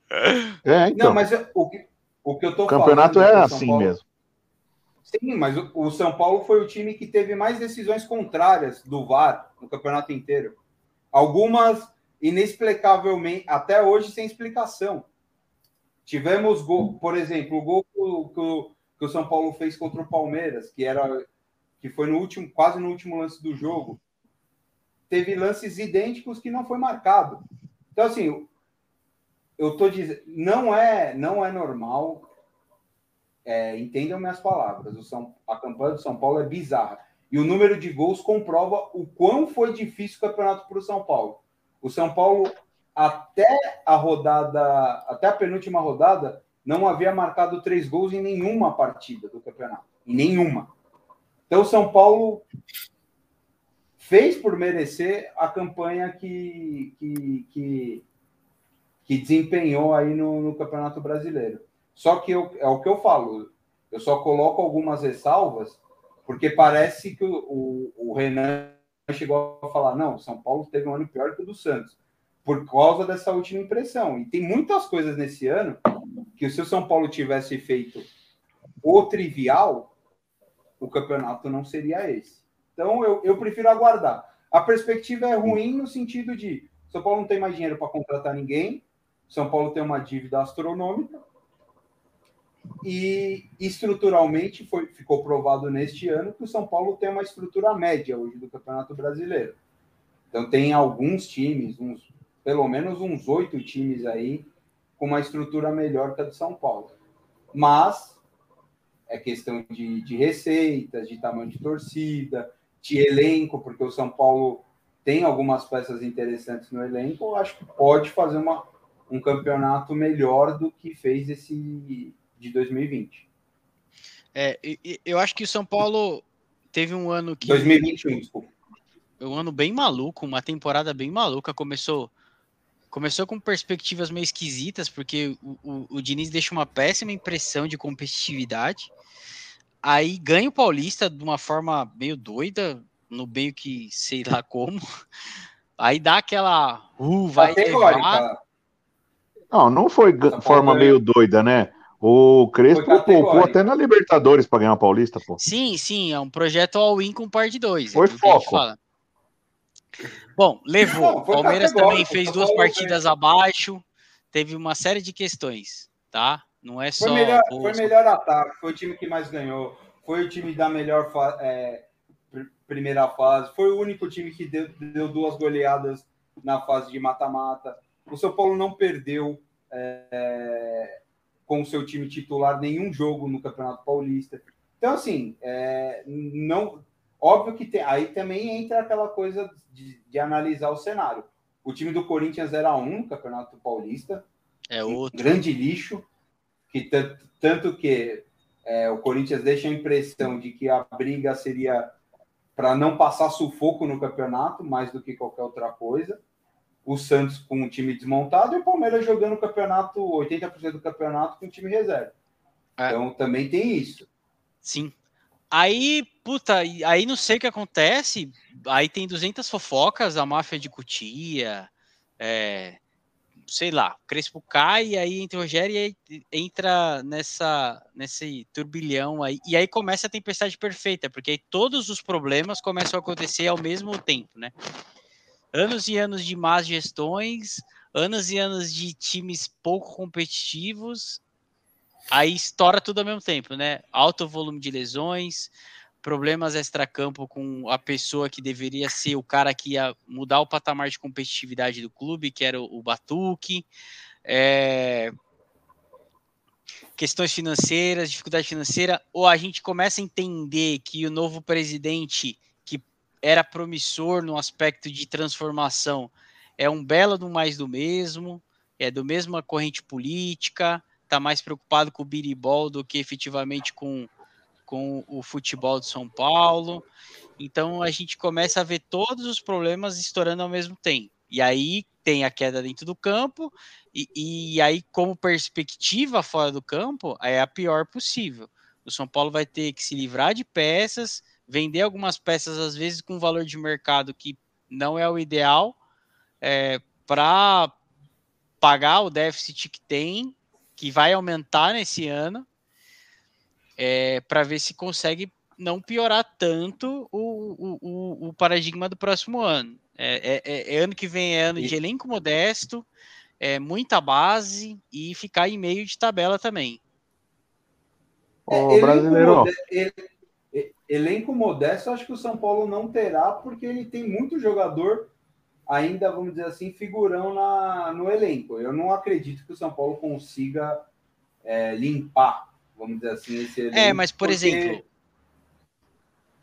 É, então. Não, mas o que, o que eu tô o campeonato é assim Paulo, mesmo. Sim, mas o, o, São Paulo foi o time que teve mais decisões contrárias do VAR no campeonato inteiro. Algumas inexplicavelmente, até hoje sem explicação. Tivemos gol, por exemplo, o gol que o, que o São Paulo fez contra o Palmeiras, que era que foi no último, quase no último lance do jogo, teve lances idênticos que não foi marcado. Então, assim, eu tô dizendo, não é, não é normal. É, entendam minhas palavras. O São, a campanha do São Paulo é bizarra. E o número de gols comprova o quão foi difícil o campeonato para o São Paulo. O São Paulo, até a rodada, até a penúltima rodada, não havia marcado três gols em nenhuma partida do campeonato. Em nenhuma. Então, São Paulo fez por merecer a campanha que, que, que, que desempenhou aí no, no, Campeonato Brasileiro. Só que eu, é o que eu falo, eu só coloco algumas ressalvas, porque parece que o, o, o Renan chegou a falar: não, São Paulo teve um ano pior que o do Santos, por causa dessa última impressão. E tem muitas coisas nesse ano que, se o São Paulo tivesse feito o trivial, o campeonato não seria esse. Então eu, eu prefiro aguardar. A perspectiva é ruim no sentido de São Paulo não tem mais dinheiro para contratar ninguém, São Paulo tem uma dívida astronômica e estruturalmente foi, ficou provado neste ano que o São Paulo tem uma estrutura média hoje do Campeonato Brasileiro. Então tem alguns times, uns, pelo menos uns oito times aí com uma estrutura melhor que a do São Paulo. Mas é questão de, de receitas, de tamanho de torcida, de elenco, porque o São Paulo tem algumas peças interessantes no elenco, eu acho que pode fazer uma, um campeonato melhor do que fez esse de 2020. É, eu acho que o São Paulo teve um ano que. 2021, desculpa. Um ano bem maluco, uma temporada bem maluca. Começou começou com perspectivas meio esquisitas, porque o, o, o Diniz deixa uma péssima impressão de competitividade. Aí ganha o Paulista de uma forma meio doida, no meio que sei lá como. Aí dá aquela. Uh, vai levar. Não, não foi Essa forma meio doida, né? O Crespo poupou até na Libertadores para ganhar o Paulista, pô. Sim, sim, é um projeto all-in com par de dois. Foi é foco. Bom, levou. O Palmeiras também fez duas partidas abaixo, teve uma série de questões, tá? Não é só. Foi melhor, foi melhor ataque, foi o time que mais ganhou, foi o time da melhor é, primeira fase, foi o único time que deu, deu duas goleadas na fase de mata-mata. O São Paulo não perdeu é, com o seu time titular nenhum jogo no Campeonato Paulista. Então, assim, é, não, óbvio que tem, aí também entra aquela coisa de, de, analisar o cenário. O time do Corinthians era um no Campeonato Paulista. É outro. Um grande lixo que tanto, tanto que é, o Corinthians deixa a impressão de que a briga seria para não passar sufoco no campeonato, mais do que qualquer outra coisa. O Santos com o time desmontado e o Palmeiras jogando o campeonato, 80% do campeonato com o time reserva. É. Então também tem isso. Sim. Aí, puta, aí não sei o que acontece. Aí tem 200 fofocas, a máfia de Cutia, é, sei lá, Crespo cai, aí entra o Rogério e entra nessa, nesse turbilhão aí. E aí começa a tempestade perfeita, porque aí todos os problemas começam a acontecer ao mesmo tempo, né? Anos e anos de más gestões, anos e anos de times pouco competitivos, aí estoura tudo ao mesmo tempo, né? Alto volume de lesões, problemas extracampo com a pessoa que deveria ser o cara que ia mudar o patamar de competitividade do clube, que era o, Batuque, é... questões financeiras, dificuldade financeira, ou a gente começa a entender que o novo presidente, que era promissor no aspecto de transformação, é um belo do mais do mesmo, é do mesma corrente política, está mais preocupado com o biribol do que efetivamente com, com o futebol de São Paulo. Então a gente começa a ver todos os problemas estourando ao mesmo tempo. E aí tem a queda dentro do campo, e, e aí, como perspectiva fora do campo, é a pior possível. O São Paulo vai ter que se livrar de peças, vender algumas peças, às vezes, com valor de mercado que não é o ideal, é, para pagar o déficit que tem, que vai aumentar nesse ano, é, para ver se consegue não piorar tanto o, o, o, paradigma do próximo ano. É, é, é, é ano que vem é ano de elenco modesto, é muita base e ficar em meio de tabela também. Ô, brasileiro. elenco modesto, acho que o São Paulo não terá, porque ele tem muito jogador ainda, vamos dizer assim, figurão na, no elenco. Eu não acredito que o São Paulo consiga é, limpar, vamos dizer assim, esse é, elenco. É, mas, por porque... exemplo,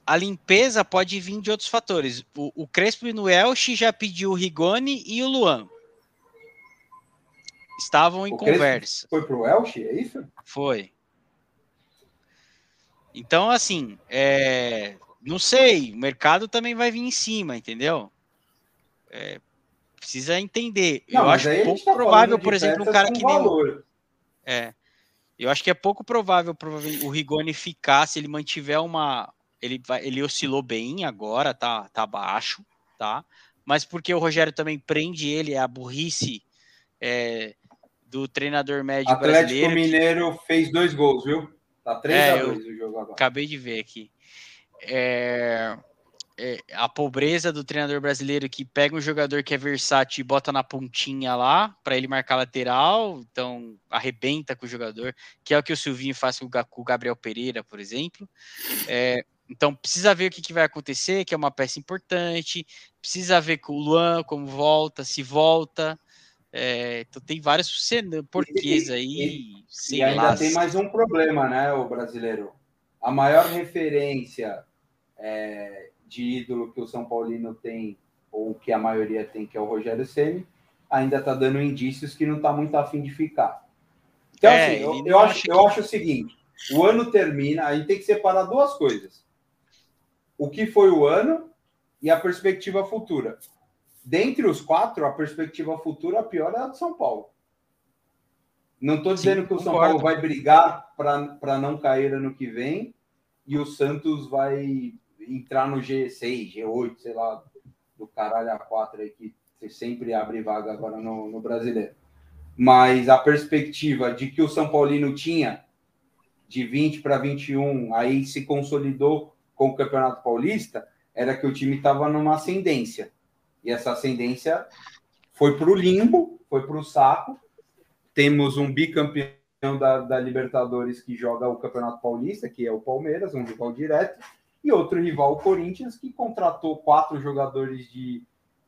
a limpeza pode vir de outros fatores. O, o Crespo e no Elche já pediu o Rigoni e o Luan. Estavam em o conversa. Crespo foi pro Elche, é isso? Foi. Então, assim, é... não sei, o mercado também vai vir em cima, entendeu? É... Precisa entender. Não, eu acho pouco tá provável, por exemplo, um cara que valor. nem. É. Eu acho que é pouco provável, provavelmente, o Rigoni ficar se ele mantiver uma, ele, vai, ele oscilou bem agora, tá, tá baixo, tá? Mas porque o Rogério também prende ele, é a burrice é, do treinador médio Atlético brasileiro. Atlético Mineiro que... fez dois gols, viu? Tá 3 é, a 2 o jogo agora. Acabei de ver aqui. É, é, a pobreza do treinador brasileiro que pega um jogador que é versátil e bota na pontinha lá para ele marcar lateral, então arrebenta com o jogador, que é o que o Silvinho faz com o Gabriel Pereira, por exemplo. É, então precisa ver o que, que, vai acontecer, que é uma peça importante. Precisa ver com o Luan como volta, se volta. É, então tem vários porquês aí. E, e ainda lá. tem mais um problema, né, o brasileiro. A maior referência é, de ídolo que o São Paulino tem, ou que a maioria tem, que é o Rogério Ceni, ainda está dando indícios que não está muito afim de ficar. Então, é, assim, eu, eu acho, que... eu acho o seguinte: o ano termina, aí tem que separar duas coisas o que foi o ano e a perspectiva futura. Dentre os quatro, a perspectiva futura a pior é a de São Paulo. Não estou dizendo Sim, que o São concordo. Paulo vai brigar para não cair ano que vem e o Santos vai entrar no G6, G8, sei lá, do caralho A4 aí que sempre abre vaga agora no, no brasileiro. Mas a perspectiva de que o São Paulino tinha de 20 para 21, aí se consolidou com o Campeonato Paulista era que o time estava numa ascendência. E essa ascendência foi para o limbo, foi para o saco. Temos um bicampeão da, da, Libertadores que joga o Campeonato Paulista, que é o Palmeiras, um rival direto, e outro rival, o Corinthians, que contratou quatro jogadores de,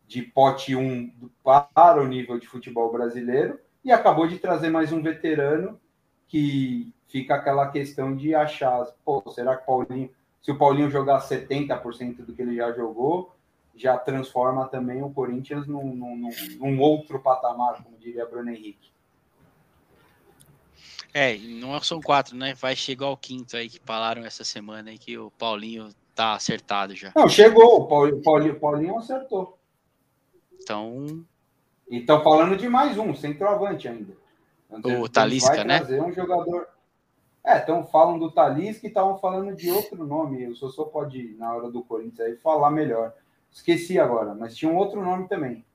de pote 1 para o nível de futebol brasileiro e acabou de trazer mais um veterano que fica aquela questão de achar, pô, será que Paulinho se o Paulinho jogar 70% do que ele já jogou, já transforma também o Corinthians num, num, num outro patamar, como diria Bruno Henrique. É, não são quatro, né? Vai chegar ao quinto aí que falaram essa semana aí que o Paulinho tá acertado já. Não, chegou, o Paulinho, Paulinho, Paulinho acertou. Então. E estão falando de mais um, centroavante ainda. O Talisca, né? um jogador. É, então falam do Thalys que estavam falando de outro nome. O Sossô pode, na hora do Corinthians, aí falar melhor. Esqueci agora, mas tinha um outro nome também.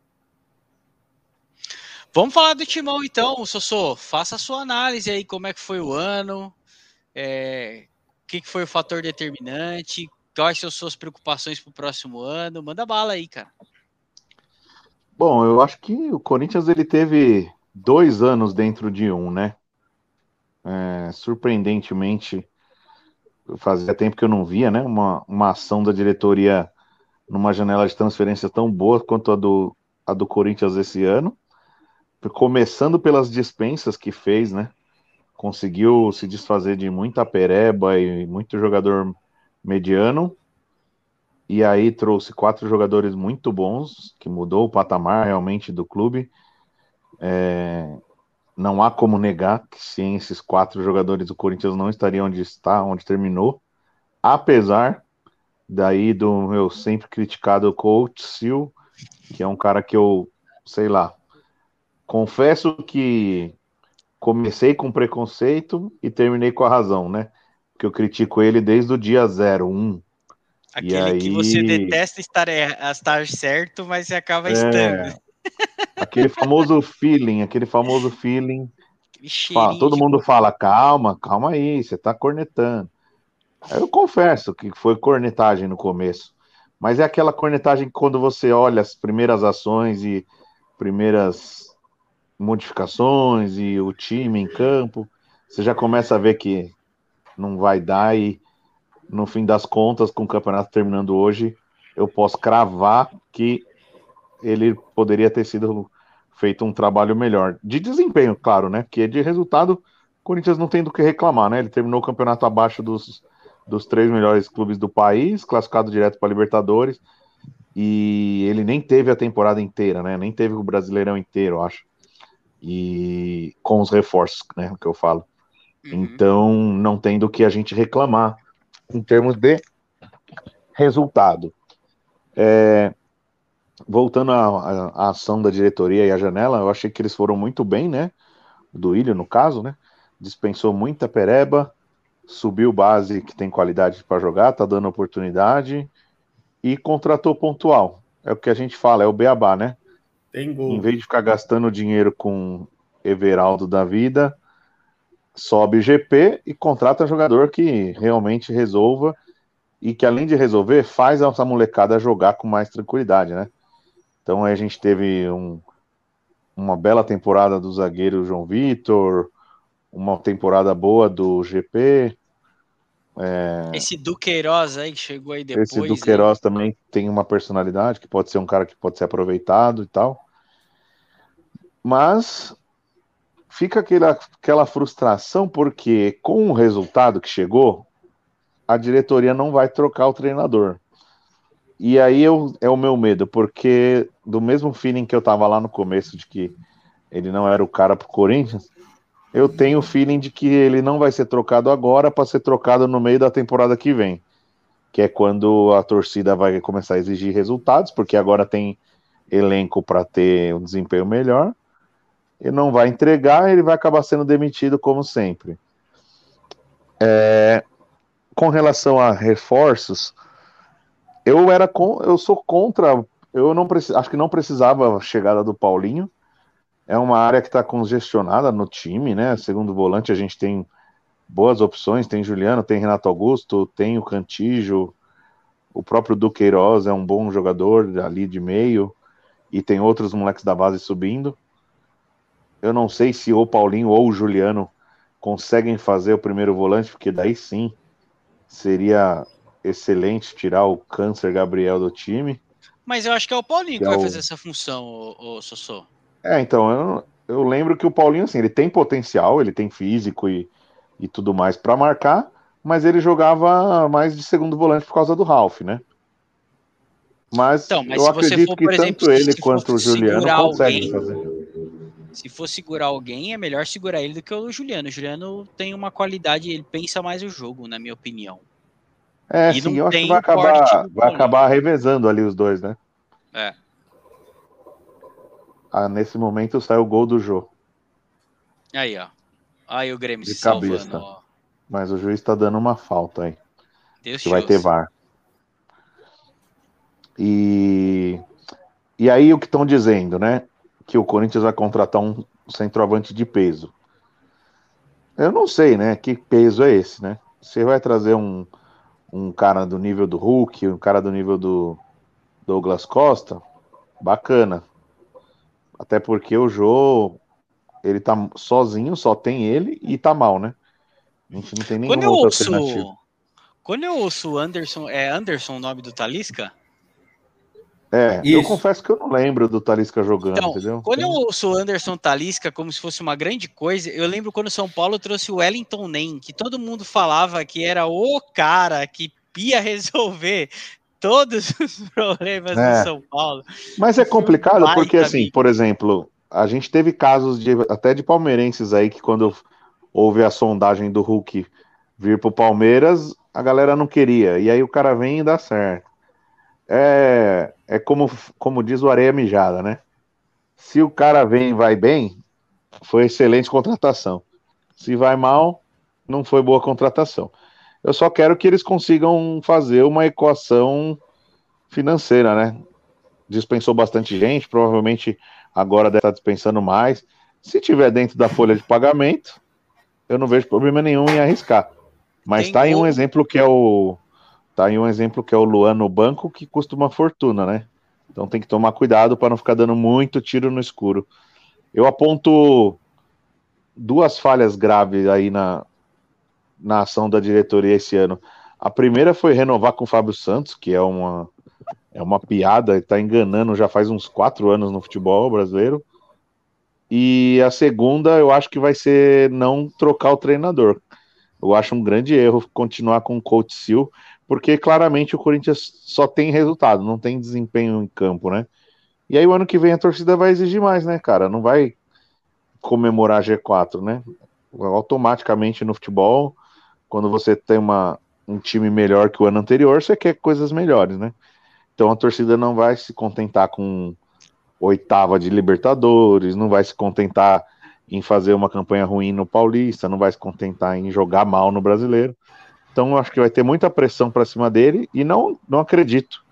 Vamos falar do Timão então, Sossô. Faça a sua análise aí, como é que foi o ano, é, o que, foi o fator determinante, quais são as suas preocupações para o próximo ano. Manda bala aí, cara. Bom, eu acho que o Corinthians ele teve dois anos dentro de um, né? é, surpreendentemente, fazia tempo que eu não via, né? Uma, uma ação da diretoria numa janela de transferência tão boa quanto a do, a do Corinthians esse ano. Começando pelas dispensas que fez, né? Conseguiu se desfazer de muita pereba e muito jogador mediano. e aí trouxe quatro jogadores muito bons, que mudou o patamar realmente do clube. É, não há como negar que sem esses quatro jogadores o Corinthians não estaria onde está, onde terminou, apesar daí do meu sempre criticado coach Sil, que é um cara que eu, sei lá, confesso que comecei com preconceito e terminei com a razão, né? Que eu critico ele desde o dia 01. Um. Aquele aí... que você detesta estar, estar certo, mas você acaba é... estando. Aquele famoso feeling, aquele famoso feeling. Fala, todo mundo fala, calma, calma aí, você tá cornetando. Eu confesso que foi cornetagem no começo. Mas é aquela cornetagem que quando você olha as primeiras ações e primeiras modificações e o time em campo, você já começa a ver que não vai dar e no fim das contas, com o campeonato terminando hoje, eu posso cravar que ele poderia ter sido feito um trabalho melhor. De desempenho, claro, né? Que de resultado, o Corinthians não tem do que reclamar, né? Ele terminou o campeonato abaixo dos, dos três melhores clubes do país, classificado direto para Libertadores. E ele nem teve a temporada inteira, né? Nem teve o Brasileirão inteiro, acho. E com os reforços, né? Que eu falo. Uhum. Então, não tem do que a gente reclamar em termos de resultado. É, voltando à, à, ação da diretoria e à janela, eu achei que eles foram muito bem, né? Do Ilho, no caso, né? Dispensou muita pereba, subiu base que tem qualidade para jogar, tá dando oportunidade e contratou pontual. É o que a gente fala, é o beabá, né? Tem gol. Em vez de ficar gastando dinheiro com Everaldo da vida, sobe GP e contrata jogador que realmente resolva e que além de resolver, faz essa molecada jogar com mais tranquilidade, né? Então a gente teve um, uma bela temporada do zagueiro João Vitor, uma temporada boa do GP. É... Esse Duqueiroz aí que chegou aí depois. Esse Duqueiroz aí. também tem uma personalidade que pode ser um cara que pode ser aproveitado e tal. Mas fica aquela, aquela frustração porque com o resultado que chegou, a diretoria não vai trocar o treinador. E aí eu, é o meu medo, porque do mesmo feeling que eu tava lá no começo de que ele não era o cara pro Corinthians, eu tenho o feeling de que ele não vai ser trocado agora para ser trocado no meio da temporada que vem, que é quando a torcida vai começar a exigir resultados, porque agora tem elenco para ter um desempenho melhor. Ele não vai entregar, ele vai acabar sendo demitido como sempre. É, com relação a reforços, eu era com, eu sou contra, eu não acho que não precisava a chegada do Paulinho. É uma área que está congestionada no time, né? Segundo volante a gente tem boas opções, tem Juliano, tem Renato Augusto, tem o Cantijo, o próprio Duqueiroz é um bom jogador ali de meio e tem outros moleques da base subindo. Eu não sei se o Paulinho ou o Juliano conseguem fazer o primeiro volante, porque daí sim seria excelente tirar o câncer Gabriel do time. Mas eu acho que é o Paulinho que, que é vai o... fazer essa função, o, o Sossô. É, então, eu, eu lembro que o Paulinho, assim, ele tem potencial, ele tem físico e, e tudo mais para marcar, mas ele jogava mais de segundo volante por causa do Ralph, né? Mas, então, mas eu acredito for, que exemplo, tanto ele quanto o Juliano conseguem alguém, fazer. Se for segurar alguém, é melhor segurar ele do que o Juliano. O Juliano tem uma qualidade, ele pensa mais o jogo, na minha opinião. É, e sim, eu acho que vai acabar, vai acabar revezando ali os dois, né? É. Ah, nesse momento sai o gol do Jô. Aí, ó. Aí o Grêmio De se cabeça. salvando, ó. Mas o juiz tá dando uma falta aí. Deus que vai ter VAR. E, e aí o que estão dizendo, né? Que o Corinthians vai contratar um centroavante de peso. Eu não sei, né? Que peso é esse, né? Você vai trazer um, um cara do nível do Hulk, um cara do nível do Douglas Costa, bacana. Até porque o Jô, ele tá sozinho, só tem ele e tá mal, né? A gente não tem nenhuma quando outra ouço, alternativa. Quando eu ouço Anderson, é Anderson o nome do Talisca? É, Isso. eu confesso que eu não lembro do Talisca jogando, então, entendeu? Quando eu ouço Anderson Talisca como se fosse uma grande coisa, eu lembro quando o São Paulo trouxe o Wellington Nem, que todo mundo falava que era o cara que ia resolver todos os problemas é. do São Paulo. Mas é complicado porque, assim, por exemplo, a gente teve casos de, até de palmeirenses aí que quando houve a sondagem do Hulk vir pro Palmeiras, a galera não queria. E aí o cara vem e dá certo. É, é como, como diz o Areia Mijada, né? Se o cara vem e vai bem, foi excelente contratação. Se vai mal, não foi boa contratação. Eu só quero que eles consigam fazer uma equação financeira, né? Dispensou bastante gente, provavelmente agora deve estar dispensando mais. Se tiver dentro da folha de pagamento, eu não vejo problema nenhum em arriscar. Mas Tem tá aí um exemplo que é o tá aí um exemplo que é o Luan no banco que custa uma fortuna, né? Então tem que tomar cuidado para não ficar dando muito tiro no escuro. Eu aponto duas falhas graves aí na, na ação da diretoria esse ano. A primeira foi renovar com o Fábio Santos, que é uma, é uma piada, está enganando já faz uns quatro anos no futebol brasileiro. E a segunda, eu acho que vai ser não trocar o treinador. Eu acho um grande erro continuar com o Coach porque claramente o Corinthians só tem resultado, não tem desempenho em campo, né? E aí o ano que vem a torcida vai exigir mais, né, cara? Não vai comemorar G4, né? Automaticamente no futebol, quando você tem uma, um time melhor que o ano anterior, você quer coisas melhores, né? Então a torcida não vai se contentar com oitava de Libertadores, não vai se contentar em fazer uma campanha ruim no Paulista, não vai se contentar em jogar mal no Brasileiro. Então acho que vai ter muita pressão para cima dele e não, não acredito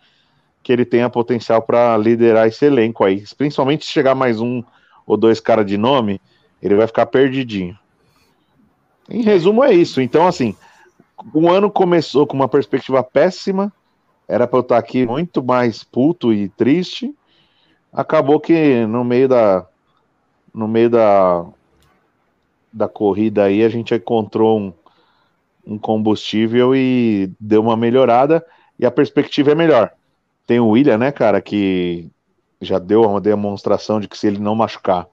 que ele tenha potencial para liderar esse elenco aí. Principalmente se chegar mais um ou dois caras de nome, ele vai ficar perdidinho. Em resumo, é isso. Então, assim, o ano começou com uma perspectiva péssima. Era para eu estar aqui muito mais puto e triste. Acabou que no meio da no meio da da corrida aí a gente encontrou um, um combustível e deu uma melhorada e a perspectiva é melhor. Tem o William, né, cara, que já deu uma demonstração de que se ele não machucar,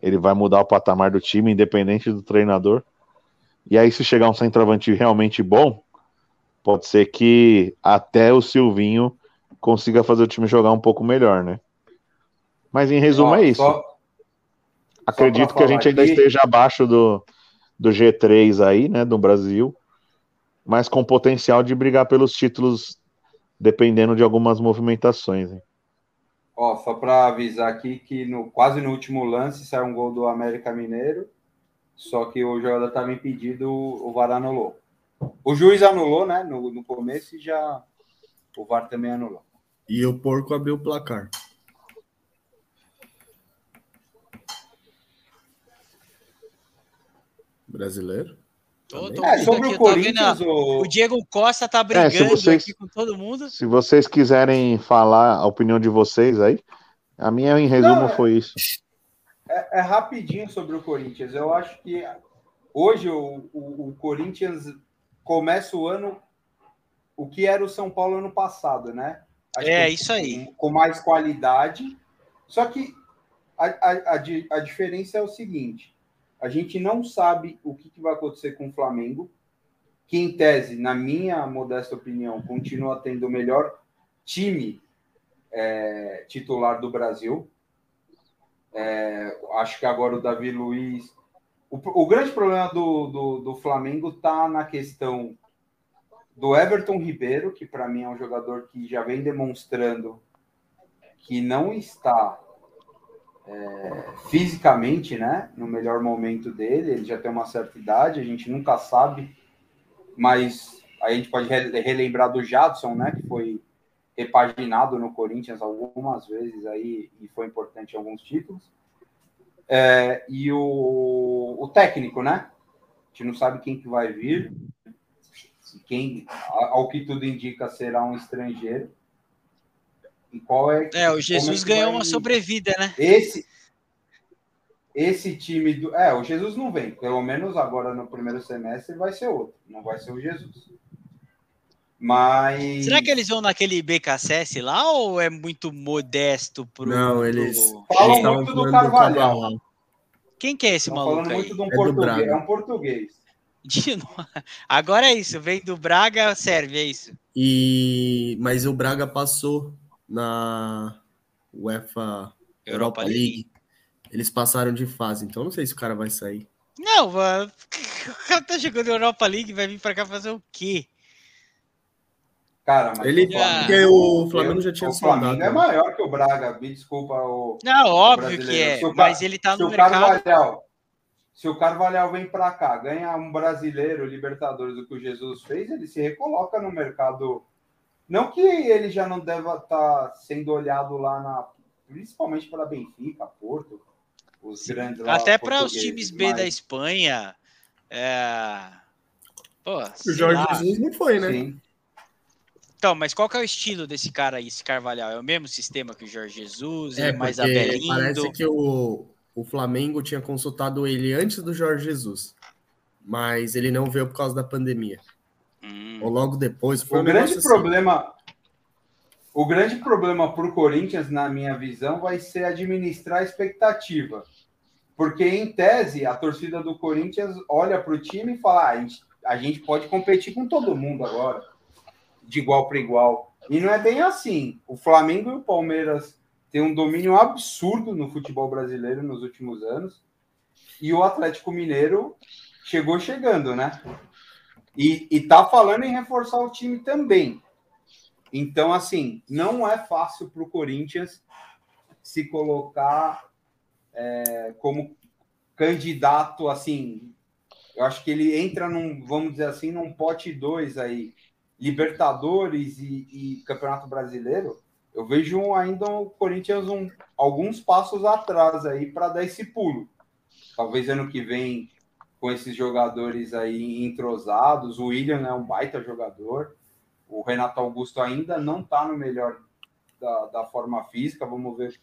ele vai mudar o patamar do time, independente do treinador. E aí, se chegar um centroavante realmente bom, pode ser que até o Silvinho consiga fazer o time jogar um pouco melhor, né? Mas em resumo é isso. Só, Acredito só que a gente ainda esteja abaixo do, do G3 aí, né, do Brasil, mas com potencial de brigar pelos títulos, dependendo de algumas movimentações. Hein? Ó, só para avisar aqui que no, quase no último lance saiu um gol do América Mineiro, só que o jogador estava impedido, o VAR anulou. O juiz anulou, né, no, no começo e já o VAR também anulou. E o porco abriu o placar. Brasileiro? Tô, tô é, sobre aqui, o Corinthians, o... o... Diego Costa tá brigando é, vocês, aqui com todo mundo. Se vocês quiserem falar a opinião de vocês aí, a minha em resumo Não, foi isso. É, é, rapidinho sobre o Corinthians. Eu acho que hoje o, o, o, Corinthians começa o ano o que era o São Paulo ano passado, né? Acho é, isso aí. Com, com, mais qualidade. Só que a, a, a, a diferença é o seguinte: a gente não sabe o que, que vai acontecer com o Flamengo, que em tese, na minha modesta opinião, continua tendo o melhor time é, titular do Brasil. É, acho que agora o Davi Luiz. O, o grande problema do, do, do Flamengo está na questão do Everton Ribeiro, que para mim é um jogador que já vem demonstrando que não está é, fisicamente, né, no melhor momento dele, ele já tem uma certa idade, a gente nunca sabe, mas a gente pode relembrar do Jadson, né, que foi repaginado no Corinthians algumas vezes aí e foi importante em alguns títulos. É, e o, o técnico, né? A gente não sabe quem que vai vir, quem, ao que tudo indica, será um estrangeiro. E qual é. É, o Jesus é ganhou uma sobrevida, né? Esse, esse time do. É, o Jesus não vem. Pelo menos agora no primeiro semestre vai ser outro. Não vai ser o Jesus. Mas. Será que eles vão naquele BKSS lá ou é muito modesto pro. Não, eles. Falam eles muito do Carvalhal. Quem que é esse Estão maluco? Falando muito de um é português. É um português. Agora é isso, vem do Braga, serve, é isso. E mas o Braga passou na UEFA Europa, Europa League. League. Eles passaram de fase, então não sei se o cara vai sair. Não, mano. O cara tá jogando Europa League vai vir pra cá fazer o quê? Cara, mas ele, o Flamengo, porque o Flamengo já tinha O Flamengo é maior que o Braga, me desculpa. O, não, óbvio que é, mas ele tá no mercado. Carvalhal, se o Carvalhal vem para cá, ganha um brasileiro, Libertadores, o que o Jesus fez, ele se recoloca no mercado. Não que ele já não deva estar tá sendo olhado lá na. Principalmente para Benfica, Porto, os grandes. Até para os times B mas... da Espanha. É... Pô, o Jorge lá. Jesus não foi, né? Sim. Então, mas qual que é o estilo desse cara aí, esse Carvalhal? É o mesmo sistema que o Jorge Jesus? É, é mais abelindo? Parece que o, o Flamengo tinha consultado ele antes do Jorge Jesus, mas ele não veio por causa da pandemia. Hum. Ou logo depois. Foi o um grande assim. problema... O grande problema para o Corinthians, na minha visão, vai ser administrar a expectativa. Porque, em tese, a torcida do Corinthians olha para o time e fala: ah, a, gente, a gente pode competir com todo mundo agora de igual para igual. E não é bem assim. O Flamengo e o Palmeiras têm um domínio absurdo no futebol brasileiro nos últimos anos. E o Atlético Mineiro chegou chegando, né? E, e tá falando em reforçar o time também. Então, assim, não é fácil para o Corinthians se colocar é, como candidato, assim. Eu acho que ele entra num, vamos dizer assim, num pote 2 aí Libertadores e, e, Campeonato Brasileiro, eu vejo ainda o Corinthians um, alguns passos atrás aí para dar esse pulo. Talvez ano que vem, com esses jogadores aí entrosados, o William é um baita jogador, o Renato Augusto ainda não está no melhor da, da, forma física, vamos ver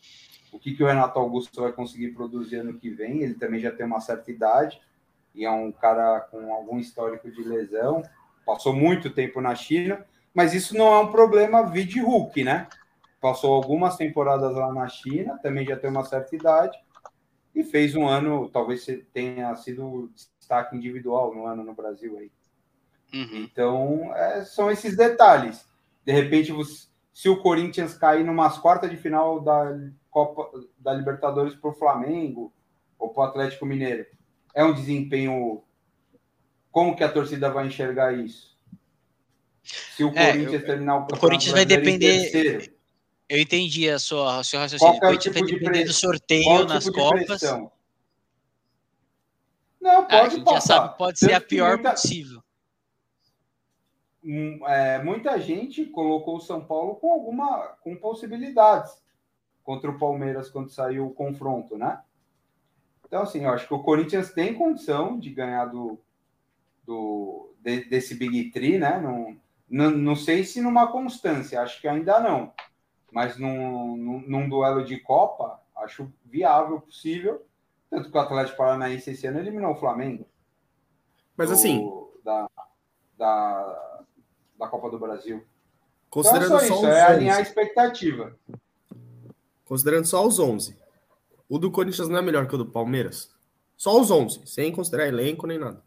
o que, que o Renato Augusto vai conseguir produzir ano que vem, ele também já tem uma certa idade, e é um cara com algum histórico de lesão, passou muito tempo na China, mas isso não é um problema vide Hulk, né? Passou algumas temporadas lá na China, também já tem uma certa idade, e fez um ano, talvez tenha sido destaque individual no ano no Brasil aí. Uhum. Então, é, são esses detalhes. De repente, você, se o Corinthians cair numas quartas de final da Copa da Libertadores para o Flamengo ou para o Atlético Mineiro, é um desempenho como que a torcida vai enxergar isso? Se o é, Corinthians eu, terminar o O Corinthians vai depender. Eu entendi a sua, a sua raciocínio. Qual é o tipo vai depender de do sorteio tipo nas Copas. Não, pode ah, a gente passar. já sabe, pode ser a pior muita, possível. Hum, é, muita gente colocou o São Paulo com alguma com possibilidades contra o Palmeiras quando saiu o confronto, né? Então, assim, eu acho que o Corinthians tem condição de ganhar do, do, de, desse Big Tree, né? Não, não, não sei se numa constância, acho que ainda não. Mas num, num, num duelo de Copa, acho viável, possível. Tanto que o Atlético Paranaense esse ano eliminou o Flamengo. Mas do, assim. Da, da, da Copa do Brasil. Considerando então é só, só isso, é alinhar a expectativa. Considerando só os 11. O do Corinthians não é melhor que o do Palmeiras? Só os 11, sem considerar elenco nem nada.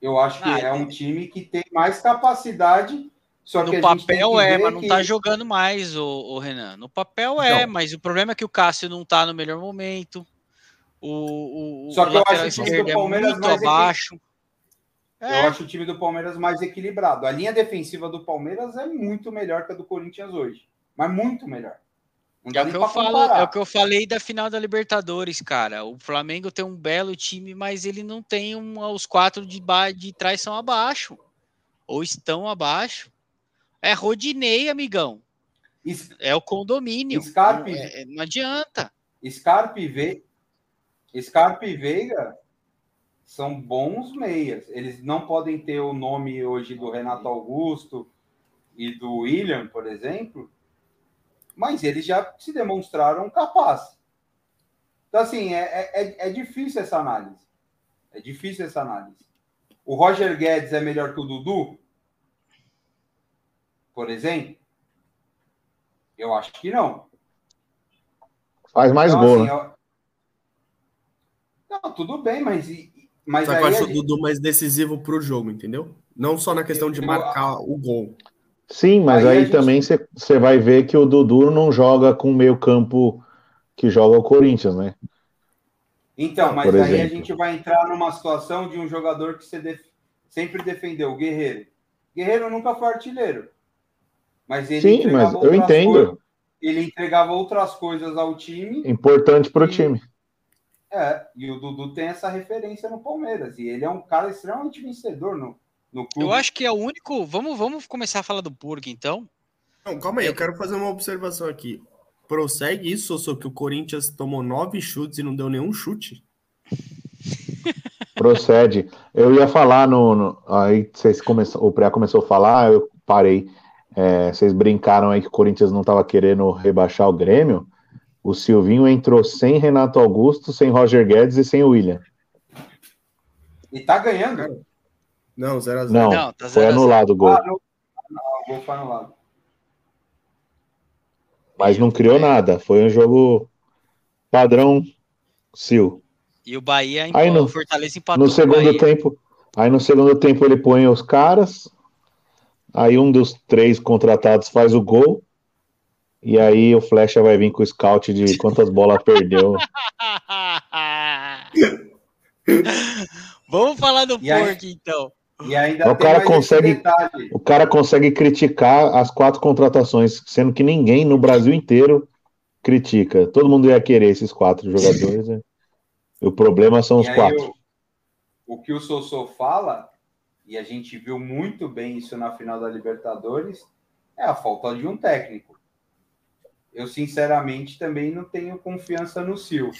Eu acho que ah, é um time que tem mais capacidade. Só no papel é, mas não que... tá jogando mais, o, o Renan. No papel é, então, mas o problema é que o Cássio não tá no melhor momento. O, o, só que eu acho o time do é Palmeiras é mais abaixo. É. Eu acho o time do Palmeiras mais equilibrado. A linha defensiva do Palmeiras é muito melhor que a do Corinthians hoje. Mas muito melhor. É o, que eu falo, é o que eu falei da final da Libertadores, cara. O Flamengo tem um belo time, mas ele não tem um, os quatro de, de trás são abaixo. Ou estão abaixo. É Rodinei, amigão. Es... É o condomínio. Scarpe, não, é, não adianta. Scarpe, Ve... Scarpe e Veiga são bons meias. Eles não podem ter o nome hoje do Renato Augusto e do William, por exemplo, mas eles já se demonstraram capazes. Então, assim, é, é, é, é difícil essa análise. É difícil essa análise. O Roger Guedes é melhor que o Dudu? Por exemplo? Eu acho que não. Faz mais então, gol. Assim, né? eu... Não, tudo bem, mas. mas Só que eu acho o Dudu mais decisivo para o jogo, entendeu? Não só na questão de marcar o gol. Sim, mas aí, aí também você vai ver que o Dudu não joga com o meio campo que joga o Corinthians, né? Então, mas Por aí exemplo. a gente vai entrar numa situação de um jogador que você def... sempre defendeu, o Guerreiro. Guerreiro nunca foi artilheiro. Mas ele Sim, mas eu entendo. Coisas, ele entregava outras coisas ao time. Importante para o time. É, e o Dudu tem essa referência no Palmeiras. E ele é um cara extremamente vencedor no, no clube. Eu acho que é o único. Vamos, vamos começar a falar do Porco, então. Não, calma aí, eu quero fazer uma observação aqui. Prossegue isso, só que o Corinthians tomou nove chutes e não deu nenhum chute? Procede. Eu ia falar no. no aí vocês começam, o Pré começou a falar, eu parei. É, vocês brincaram aí que o Corinthians não estava querendo rebaixar o Grêmio. O Silvinho entrou sem Renato Augusto, sem Roger Guedes e sem William. E tá ganhando. Não, 0x0. Não, não tá foi anulado o gol. Ah, não, não, o gol foi anulado. Mas não criou nada. Foi um jogo padrão Sil. E o Bahia aí no, Fortaleza empatou. No segundo tempo, aí no segundo tempo ele põe os caras, Aí um dos três contratados faz o gol. E aí o Flecha vai vir com o scout de quantas bolas perdeu. Vamos falar do Porco, então. E ainda o cara consegue, o cara consegue criticar as quatro contratações, sendo que ninguém no Brasil inteiro critica. Todo mundo ia querer esses quatro jogadores. Né? O problema são os quatro. O, o que o Sossô fala e a gente viu muito bem isso na final da Libertadores, é a falta de um técnico. Eu, sinceramente, também não tenho confiança no Sil.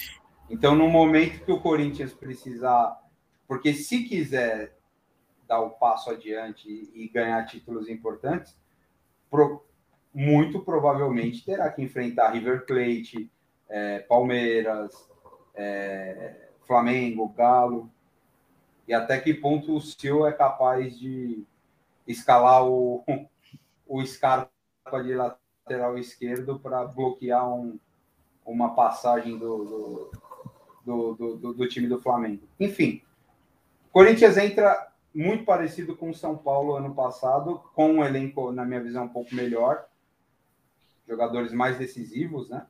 Então, no momento que o Corinthians precisar. Porque se quiser dar o um passo adiante e, ganhar títulos importantes, muito provavelmente terá que enfrentar River Plate, é, Palmeiras, é, Flamengo, Galo e até que ponto o seu é capaz de escalar o, o Scarpa de lateral esquerdo para bloquear um, uma passagem do do, do, do, do, time do Flamengo. Enfim, Corinthians entra muito parecido com o São Paulo ano passado, com um elenco, na minha visão, um pouco melhor, jogadores mais decisivos, né?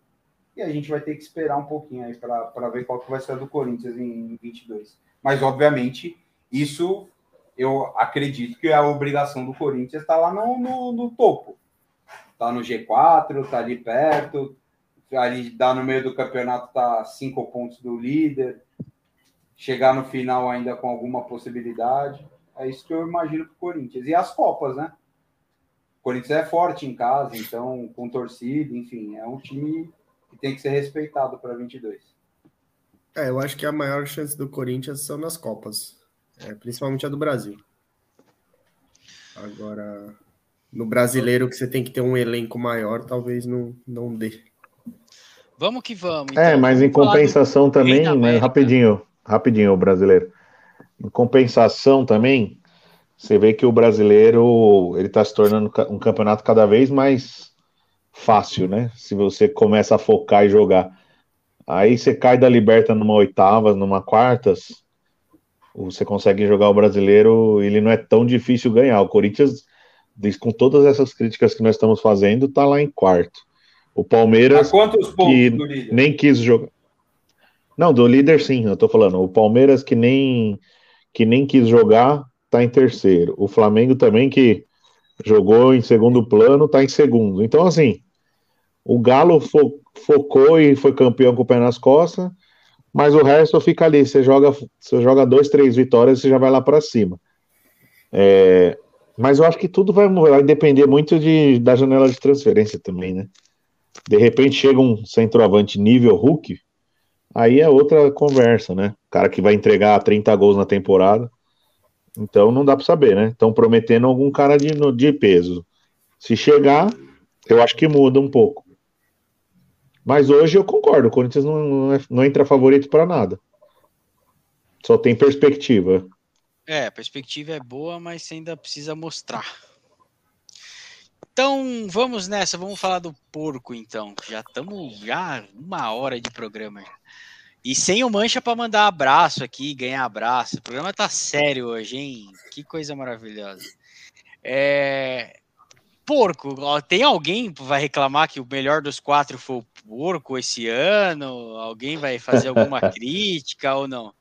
E a gente vai ter que esperar um pouquinho aí para ver qual que vai ser do Corinthians em 22. Mas, obviamente, isso eu acredito que a obrigação do Corinthians está lá no, no, no topo. Está no G4, está ali perto, ali dá no meio do campeonato, está cinco pontos do líder. Chegar no final ainda com alguma possibilidade. É isso que eu imagino para o Corinthians. E as Copas, né? O Corinthians é forte em casa, então, com torcida, enfim, é um time que tem que ser respeitado para 22. É, eu acho que a maior chance do Corinthians são nas Copas, é, principalmente a do Brasil. Agora, no brasileiro, que você tem que ter um elenco maior, talvez não, não dê. Vamos que vamos. É, então, é, mas em compensação também, né, rapidinho, rapidinho, o brasileiro. Em compensação também, você vê que o brasileiro ele está se tornando um campeonato cada vez mais fácil, né? Se você começa a focar e jogar. Aí você cai da Liberta numa oitava, numa quartas, você consegue jogar o brasileiro, ele não é tão difícil ganhar. O Corinthians, com todas essas críticas que nós estamos fazendo, tá lá em quarto. O Palmeiras. A quantos pontos que do líder? Nem quis jogar. Não, do líder sim, eu tô falando. O Palmeiras que nem que nem quis jogar, tá em terceiro. O Flamengo também que jogou em segundo plano, tá em segundo. Então assim, o Galo fo focou e foi campeão com o pé nas costas, mas o resto fica ali. Você joga, você joga dois, três vitórias, você já vai lá para cima. É, mas eu acho que tudo vai, vai depender muito de, da janela de transferência também, né? De repente chega um centroavante nível Hulk, aí é outra conversa, né? Cara que vai entregar 30 gols na temporada. Então não dá para saber, né? Estão prometendo algum cara de, de peso. Se chegar, eu acho que muda um pouco. Mas hoje eu concordo, o Corinthians não, não, é, não entra favorito para nada. Só tem perspectiva. É, a perspectiva é boa, mas ainda precisa mostrar. Então, vamos nessa, vamos falar do porco então. Já estamos já uma hora de programa. E sem o Mancha para mandar abraço aqui, ganhar abraço. O programa tá sério hoje, hein? Que coisa maravilhosa. É... porco. Tem alguém que vai reclamar que o melhor dos quatro foi o porco esse ano? Alguém vai fazer alguma crítica ou não?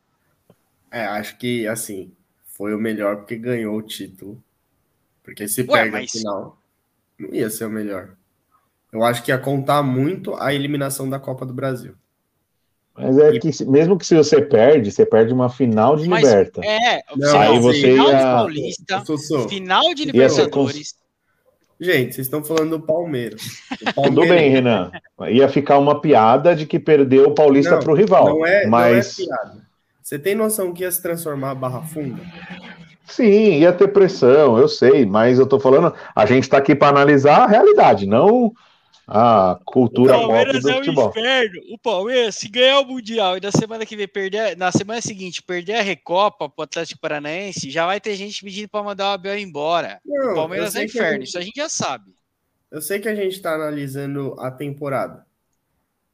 É, acho que assim, foi o melhor porque ganhou o título. Porque se Ué, perde mas... final, não ia ser o melhor. Eu acho que ia contar muito a eliminação da Copa do Brasil. Mas é que mesmo que se você perde, você perde uma final de Mas, liberta. É, não, aí você final ia... de Paulista, final de Libertadores. Gente, vocês estão falando do Palmeiras. Palmeiras. Tudo bem, Renan. Ia ficar uma piada de que perdeu o Paulista para o rival. Não é, mas... não é piada. Você tem noção que ia se transformar a Barra Funda? Sim, ia ter pressão, eu sei, mas eu tô falando, a gente tá aqui para analisar a realidade, não a cultura pop do é futebol. Inferno. O Palmeiras, se ganhar o Mundial e na semana que vem perder, na semana seguinte perder a Recopa pro Atlético Paranaense, já vai ter gente pedindo para mandar o Abel embora. Não, o Palmeiras é inferno, gente, isso a gente já sabe. Eu sei que a gente está analisando a temporada.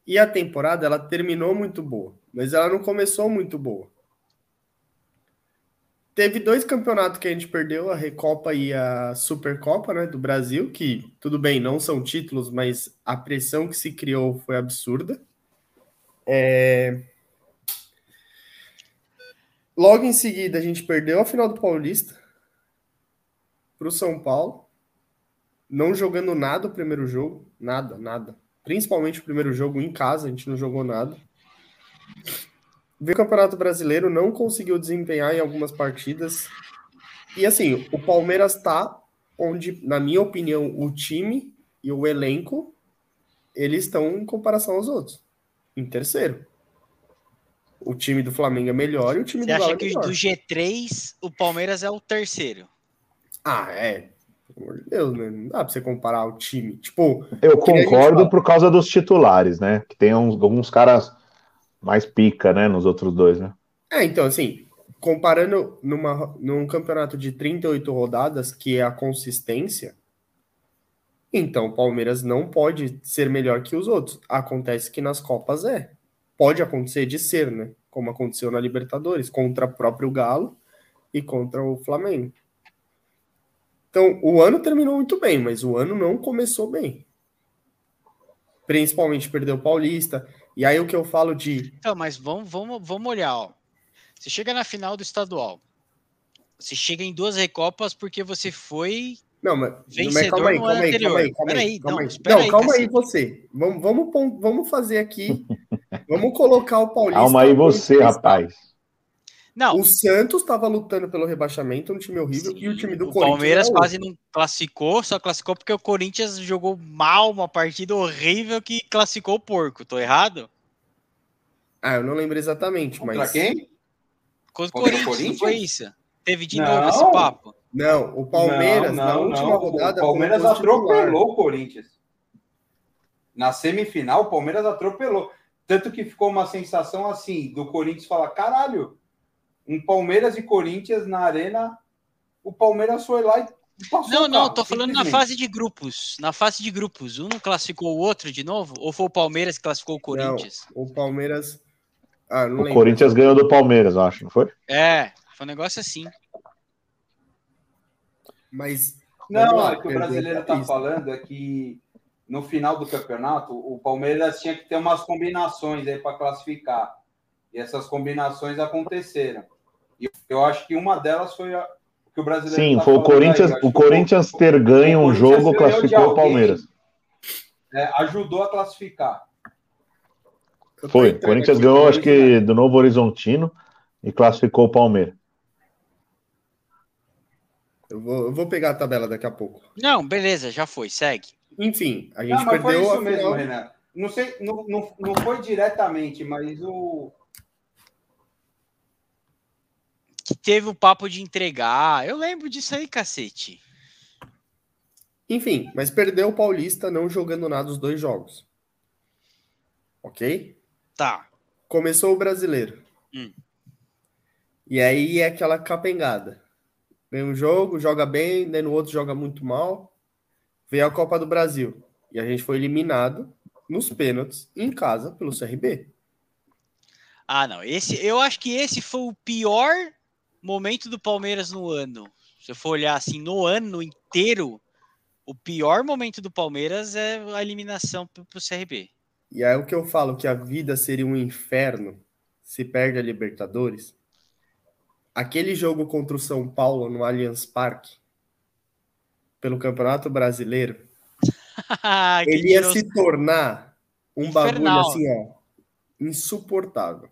E a temporada ela terminou muito boa, mas ela não começou muito boa. Teve dois campeonatos que a gente perdeu, a Recopa e a Supercopa, né, do Brasil, que tudo bem, não são títulos, mas a pressão que se criou foi absurda. É... Logo em seguida, a gente perdeu a final do Paulista para o São Paulo, não jogando nada o primeiro jogo, nada, nada. Principalmente o primeiro jogo em casa, a gente não jogou nada. Veio o Campeonato Brasileiro, não conseguiu desempenhar em algumas partidas. E assim, o Palmeiras está onde, na minha opinião, o time e o elenco eles estão em comparação aos outros. Em terceiro. O time do Flamengo é melhor e o time Você do Galo é melhor. Você acha que do G3 o Palmeiras é o terceiro? Ah, é. Pelo amor de Deus, né? Não dá pra você comparar o time. Tipo, eu concordo por causa dos titulares, né? Que tem uns, alguns caras mais pica, né, nos outros dois, né? É, então, assim, comparando numa, num campeonato de 38 rodadas, que é a consistência, então o Palmeiras não pode ser melhor que os outros. Acontece que nas Copas é. Pode acontecer de ser, né? Como aconteceu na Libertadores, contra o próprio Galo e contra o Flamengo. Então, o ano terminou muito bem, mas o ano não começou bem. Principalmente perdeu o Paulista. E aí o que eu falo de. Então, mas vamos, vamos, vamos olhar, ó. Você chega na final do estadual. Você chega em duas recopas porque você foi não, mas, mas calma aí, calma aí, calma aí, calma aí, calma aí. Não, aí, calma aí você. Vamos, vamos, vamos fazer aqui. vamos colocar o Paulista. Calma aí você, rapaz. Não. O Santos estava lutando pelo rebaixamento, um time horrível, Sim, e o time do o Corinthians. O Palmeiras quase não classificou, só classificou porque o Corinthians jogou mal uma partida horrível que classificou o porco. Tô errado? Ah, eu não lembro exatamente, Contra mas. quem? Contra, o Corinthians, foi isso? Teve de não. novo esse papo? Não, o Palmeiras, não, não, na última não. rodada. O Palmeiras atropelou o Corinthians. Na semifinal, o Palmeiras atropelou. Tanto que ficou uma sensação assim, do Corinthians falar: caralho, um Palmeiras e Corinthians na arena, o Palmeiras foi lá e passou. Não, não, tô falando na fase de grupos. Na fase de grupos, um não classificou o outro de novo? Ou foi o Palmeiras que classificou o Corinthians? Não, o Palmeiras. Ah, o lembro. Corinthians ganhou do Palmeiras, acho, não foi? É, foi um negócio assim. Mas. Não, lá, o que o brasileiro tá falando é que no final do campeonato, o Palmeiras tinha que ter umas combinações aí para classificar. E essas combinações aconteceram. E eu acho que uma delas foi a, que o brasileiro. Sim, tá foi o Corinthians, o Corinthians ter ganho um jogo classificou o Palmeiras. É, ajudou a classificar. Foi, o Corinthians ganhou, acho que do Novo Horizontino e classificou o Palmeiras. Eu vou, eu vou pegar a tabela daqui a pouco. Não, beleza, já foi, segue. Enfim, a gente não, perdeu. Foi isso a mesmo, Renan. Não sei, não, não, não foi diretamente, mas o, que teve o papo de entregar. Eu lembro disso aí, cacete. Enfim, mas perdeu o Paulista não jogando nada os dois jogos. Ok? Tá. Começou o brasileiro. Hum. E aí é aquela capengada. Vem um jogo, joga bem, daí no outro joga muito mal. Veio a Copa do Brasil. E a gente foi eliminado nos pênaltis em casa pelo CRB. Ah, não. Esse, eu acho que esse foi o pior momento do Palmeiras no ano, se eu for olhar assim, no ano inteiro, o pior momento do Palmeiras é a eliminação para o CRB. E aí o que eu falo que a vida seria um inferno se perde a Libertadores. Aquele jogo contra o São Paulo no Allianz Parque, pelo Campeonato Brasileiro, ele ia se tornar um Infernal. bagulho assim, ó, insuportável.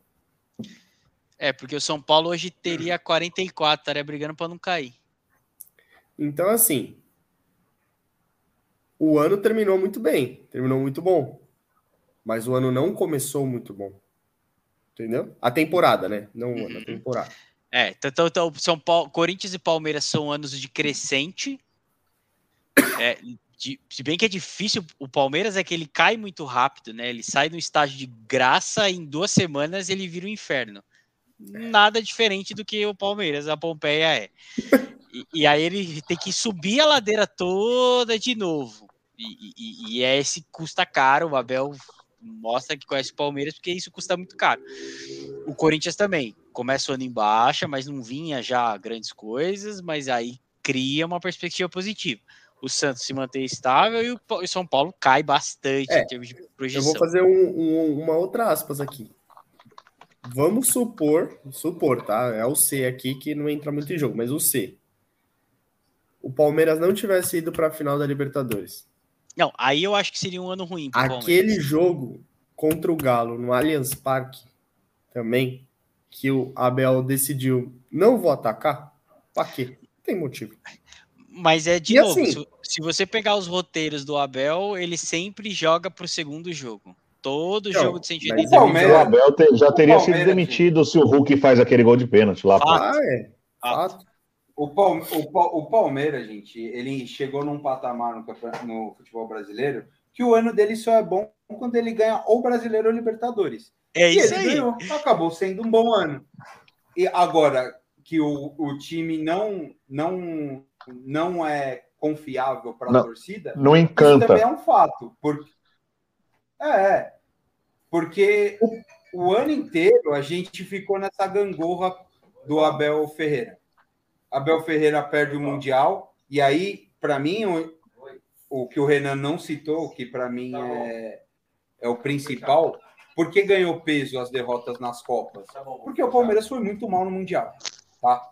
É, porque o São Paulo hoje teria 44, estaria brigando para não cair. Então, assim, o ano terminou muito bem, terminou muito bom. Mas o ano não começou muito bom. Entendeu? A temporada, né? Não o ano, a uhum. temporada. É, então, então São Paulo, Corinthians e Palmeiras são anos de crescente. É, de, se bem que é difícil, o Palmeiras é que ele cai muito rápido, né? Ele sai no estágio de graça e em duas semanas ele vira o um inferno. Nada diferente do que o Palmeiras, a Pompeia é. E, e aí ele tem que subir a ladeira toda de novo. E, e, e, é esse custa caro. O Abel mostra que conhece o Palmeiras porque isso custa muito caro. O Corinthians também começa o ano em baixa, mas não vinha já grandes coisas, mas aí cria uma perspectiva positiva. O Santos se mantém estável e o São Paulo cai bastante é, em termos de projeção. Eu vou fazer um, um, uma outra aspas aqui. Vamos supor, supor, tá? É o C aqui que não entra muito em jogo, mas o C. O Palmeiras não tivesse ido para a final da Libertadores não, aí eu acho que seria um ano ruim. Aquele jogo contra o Galo no Allianz Parque também, que o Abel decidiu não vou atacar, para quê? Não tem motivo. Mas é de e novo, assim, se, se, você pegar os roteiros do Abel, ele sempre joga pro segundo jogo. Todo não, jogo de sentido. O, Palmeiras, o Abel te, já teria sido demitido se o Hulk faz aquele gol de pênalti lá. Ah, é. Fato. O, Palme o, o, Palmeiras, gente, ele chegou num patamar no, no, futebol brasileiro que o ano dele só é bom quando ele ganha ou brasileiro ou Libertadores. É e isso aí. Ganhou, acabou sendo um bom ano. E agora que o, o time não, não, não é confiável para a torcida, não encanta. Isso também é um fato. Porque, é, é, porque o, ano inteiro a gente ficou nessa gangorra do Abel Ferreira. Abel Ferreira perde o Mundial, e aí, para mim, o, o, que o Renan não citou, que para mim tá é, é o principal, por que ganhou peso as derrotas nas Copas? Tá Porque o Palmeiras foi muito mal no Mundial. Tá?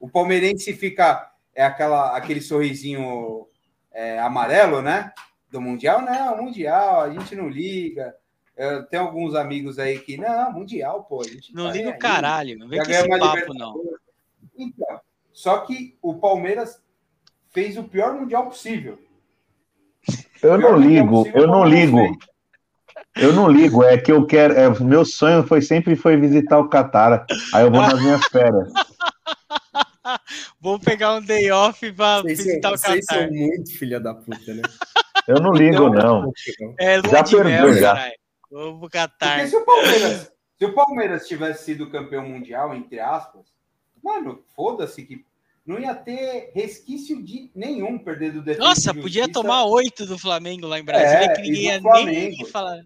O palmeirense fica. É aquela, aquele sorrisinho é, amarelo, né? Do Mundial, não, Mundial, a gente não liga. Eu tenho alguns amigos aí que, não, Mundial, pô. não tá liga o caralho, não vem com esse papo, não. Então, só que o Palmeiras fez o pior mundial possível. Eu não ligo, eu não ligo. Eu não ligo, é que eu quero. É, meu sonho foi sempre foi visitar o Catar. Aí eu vou nas minhas férias. Vou pegar um day off para visitar o Catar. Vocês são muito filha da puta, né? Eu não ligo, então, não. É, já perdeu, já. Pro Catar. Porque se o Palmeiras, se o Palmeiras tivesse sido campeão mundial, entre aspas, Mano, foda-se que não ia ter resquício de nenhum perder do defesa. Nossa, de podia tomar oito do Flamengo lá em Brasília, é, que ninguém ia nem falar.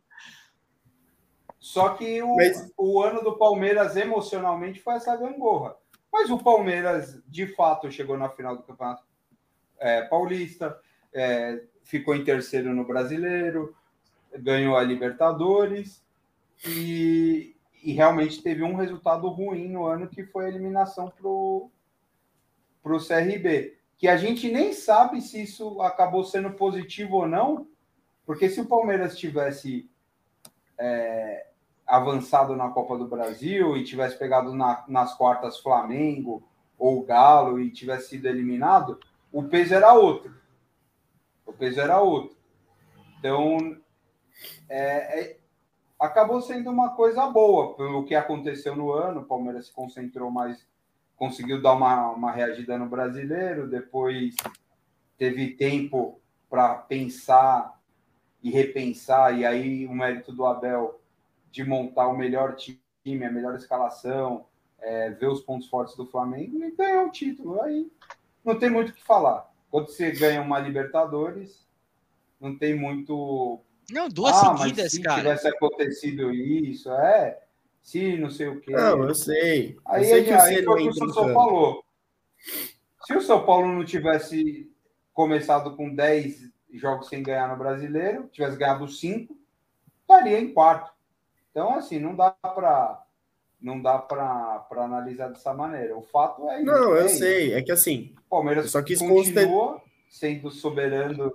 Só que o, Mas... o ano do Palmeiras emocionalmente foi essa gangorra. Mas o Palmeiras, de fato, chegou na final do Campeonato é, Paulista, é, ficou em terceiro no Brasileiro, ganhou a Libertadores e, e realmente teve um resultado ruim no ano que foi a eliminação para o CRB. Que a gente nem sabe se isso acabou sendo positivo ou não, porque se o Palmeiras tivesse é, avançado na Copa do Brasil e tivesse pegado na, nas quartas Flamengo ou Galo e tivesse sido eliminado, o peso era outro. O peso era outro. Então, é, é, acabou sendo uma coisa boa pelo que aconteceu no ano. O Palmeiras se concentrou mais, conseguiu dar uma, uma reagida no brasileiro, depois teve tempo para pensar e repensar, e aí o mérito do Abel de montar o melhor time, a melhor escalação, é, ver os pontos fortes do Flamengo e ganhar o título. Aí não tem muito o que falar. Quando você ganha uma Libertadores, não tem muito não, duas ah, seguidas, mas se cara. Se tivesse acontecido isso, é. Se não sei o quê. Não, eu sei. Aí, eu sei que aí, aí foi o que o São Paulo falou. Se o São Paulo não tivesse começado com 10 jogos sem ganhar no brasileiro, tivesse ganhado 5, estaria em quarto. Então, assim, não dá para não dá para analisar dessa maneira. O fato é. Não, eu é sei. É que assim. O Palmeiras só que continua sendo soberano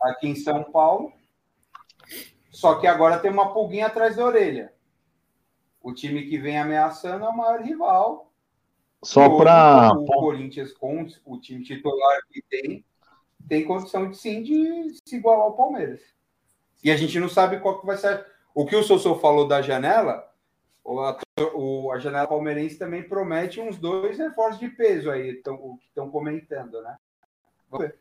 aqui em São Paulo. Só que agora tem uma pulguinha atrás da orelha. O time que vem ameaçando é o maior rival. Só para. O Corinthians, com o time titular que tem, tem condição de sim de se igualar ao Palmeiras. E a gente não sabe qual que vai ser. O que o Sossô falou da janela, a, o, a janela palmeirense também promete uns dois reforços de peso aí, tão, o que estão comentando, né? Vamos ver.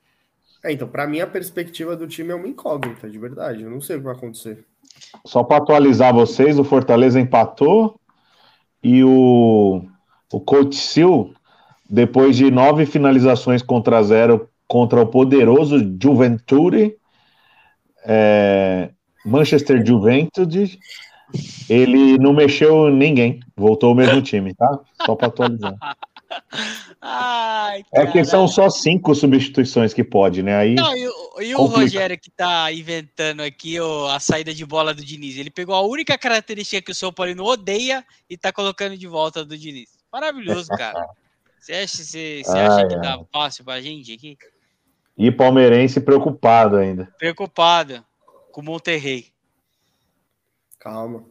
É, então, para mim, a perspectiva do time é uma incógnita, de verdade. Eu não sei o que vai acontecer. Só para atualizar vocês, o Fortaleza empatou e o, o Coach Sil, depois de nove finalizações contra zero contra o poderoso Juventude, é, Manchester Juventude, ele não mexeu ninguém, voltou o mesmo time, tá? Só para atualizar. Ai, é que são só cinco substituições que pode, né? Aí Não, e, o, e o Rogério que tá inventando aqui ó, a saída de bola do Diniz. Ele pegou a única característica que o São Paulo odeia e tá colocando de volta do Diniz. Maravilhoso, cara. Você acha, você, você acha que dá fácil pra gente aqui? E palmeirense preocupado ainda. Preocupado com o Monterrey. Calma,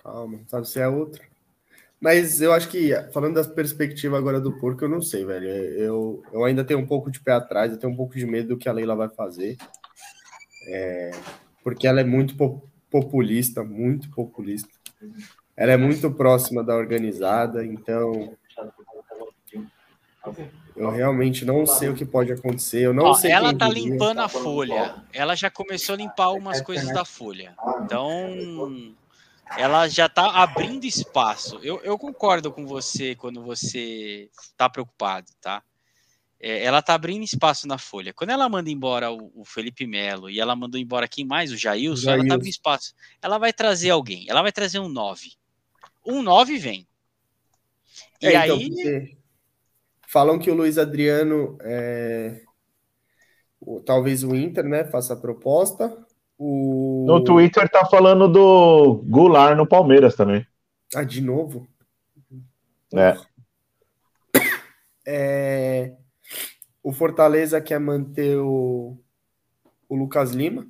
calma. Sabe se é outro. Mas eu acho que, falando da perspectiva agora do porco, eu não sei, velho. Eu, eu ainda tenho um pouco de pé atrás, eu tenho um pouco de medo do que a Leila vai fazer. É, porque ela é muito populista, muito populista. Ela é muito próxima da organizada, então. Eu realmente não sei o que pode acontecer. Eu não Ó, sei. Ela tá limpando a folha. Ela já começou a limpar algumas coisas da folha. Então ela já está abrindo espaço. Eu, eu, concordo com você quando você está preocupado, tá? É, ela está abrindo espaço na folha. Quando ela manda embora o, o Felipe Melo e ela mandou embora quem mais? O Jailson, Jailson. ela está abrindo espaço. Ela vai trazer alguém, ela vai trazer um 9. Um 9 vem. E é, então, aí. Falam que o Luiz Adriano, é... talvez o Inter, né, faça a proposta. O... No Twitter tá falando do Goulart no Palmeiras também. Ah, de novo? É. é. O Fortaleza quer manter o, o Lucas Lima.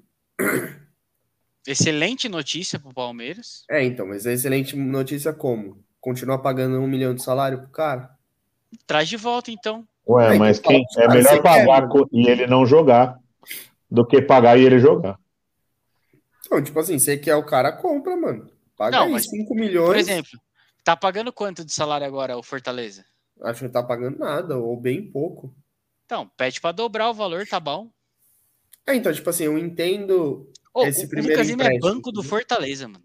Excelente notícia pro Palmeiras. É, então, mas é excelente notícia como? Continuar pagando um milhão de salário pro cara? Traz de volta, então. Ué, mas quem é melhor pagar quer, e ele não jogar do que pagar e ele jogar. Então, tipo assim, você quer o cara, compra, mano. Paga não, aí mas, 5 milhões. Por exemplo, tá pagando quanto de salário agora o Fortaleza? Acho que não tá pagando nada, ou bem pouco. Então, pede para dobrar o valor, tá bom? É, então, tipo assim, eu entendo oh, esse o primeiro Lucas empréstimo. é banco do Fortaleza, mano.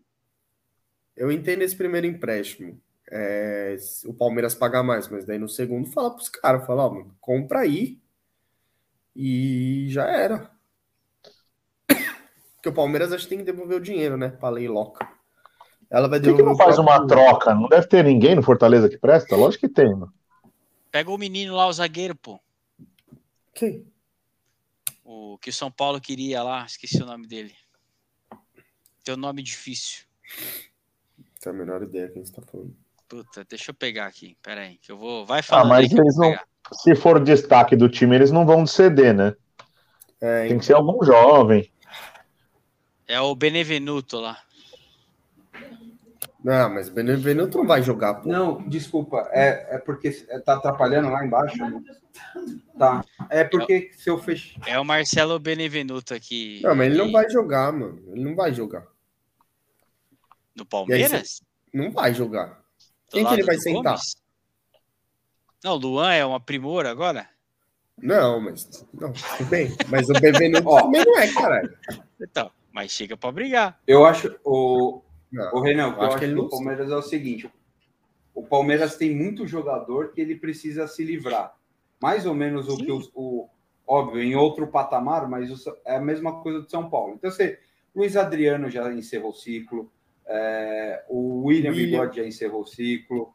Eu entendo esse primeiro empréstimo. É, o Palmeiras pagar mais, mas daí no segundo fala pros caras, fala, ó, mano, compra aí e já era. Porque o Palmeiras acho que tem que devolver o dinheiro, né? Pra lei loca. Ela vai devolver. Por que, que não faz uma troca? Não deve ter ninguém no Fortaleza que presta? Lógico que tem, mano. Pega o menino lá, o zagueiro, pô. Quem? O que o São Paulo queria lá, esqueci o nome dele. Tem um nome difícil. Tem a menor ideia quem está falando. Puta, deixa eu pegar aqui. Pera aí, que eu vou. Vai falar. Ah, mas eles não. Se for destaque do time, eles não vão ceder, né? É, Tem então... que ser algum jovem. É o Benevenuto lá. Não, mas Benevenuto não vai jogar. Pô. Não, desculpa. É, é porque tá atrapalhando lá embaixo. Tá. É porque se eu fechar. É o Marcelo Benevenuto aqui. Não, mas ele não vai jogar, mano. Ele não vai jogar. No Palmeiras? Não vai jogar. Do Quem que ele vai sentar? Gomes? Não, Luan é uma primor agora? Não, mas. Não, tudo bem. Mas o Benevenuto também não é, caralho. Então mas chega para brigar. Eu acho o, não, o Renan, eu acho que ele do Palmeiras é o seguinte: o Palmeiras tem muito jogador que ele precisa se livrar. Mais ou menos o Sim. que o, o, óbvio em outro patamar, mas é a mesma coisa do São Paulo. Então você, Luiz Adriano já encerrou o ciclo, é, o William, William Bigode já encerrou o ciclo.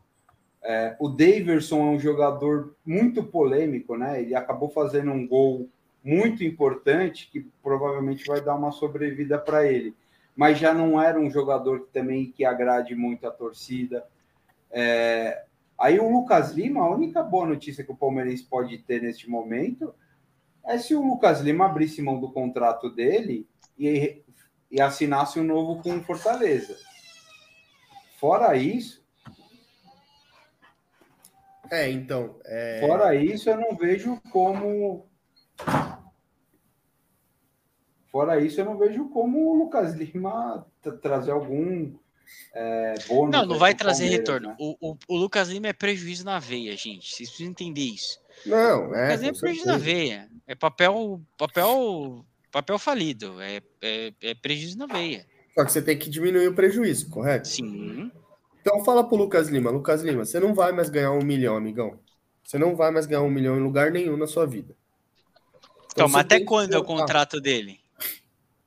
É, o Daverson é um jogador muito polêmico, né? Ele acabou fazendo um gol muito importante que provavelmente vai dar uma sobrevida para ele. Mas já não era um jogador que também que agrade muito a torcida. É... Aí o Lucas Lima, a única boa notícia que o Palmeirense pode ter neste momento é se o Lucas Lima abrisse mão do contrato dele e, e assinasse um novo com o Fortaleza. Fora isso. É, então. É... Fora isso, eu não vejo como. Fora isso, eu não vejo como o Lucas Lima trazer algum é, bônus. Não, não vai trazer retorno. Né? O, o, o, Lucas Lima é prejuízo na veia, gente. Vocês precisam entender isso. Não, é. Lucas Lima é prejuízo na veia. É papel, papel, papel falido. É, é, é prejuízo na veia. Só que você tem que diminuir o prejuízo, correto? Sim. Então fala pro Lucas Lima, Lucas Lima, você não vai mais ganhar um milhão, amigão. Você não vai mais ganhar um milhão em lugar nenhum na sua vida. Então, então mas até quando é o contrato dele?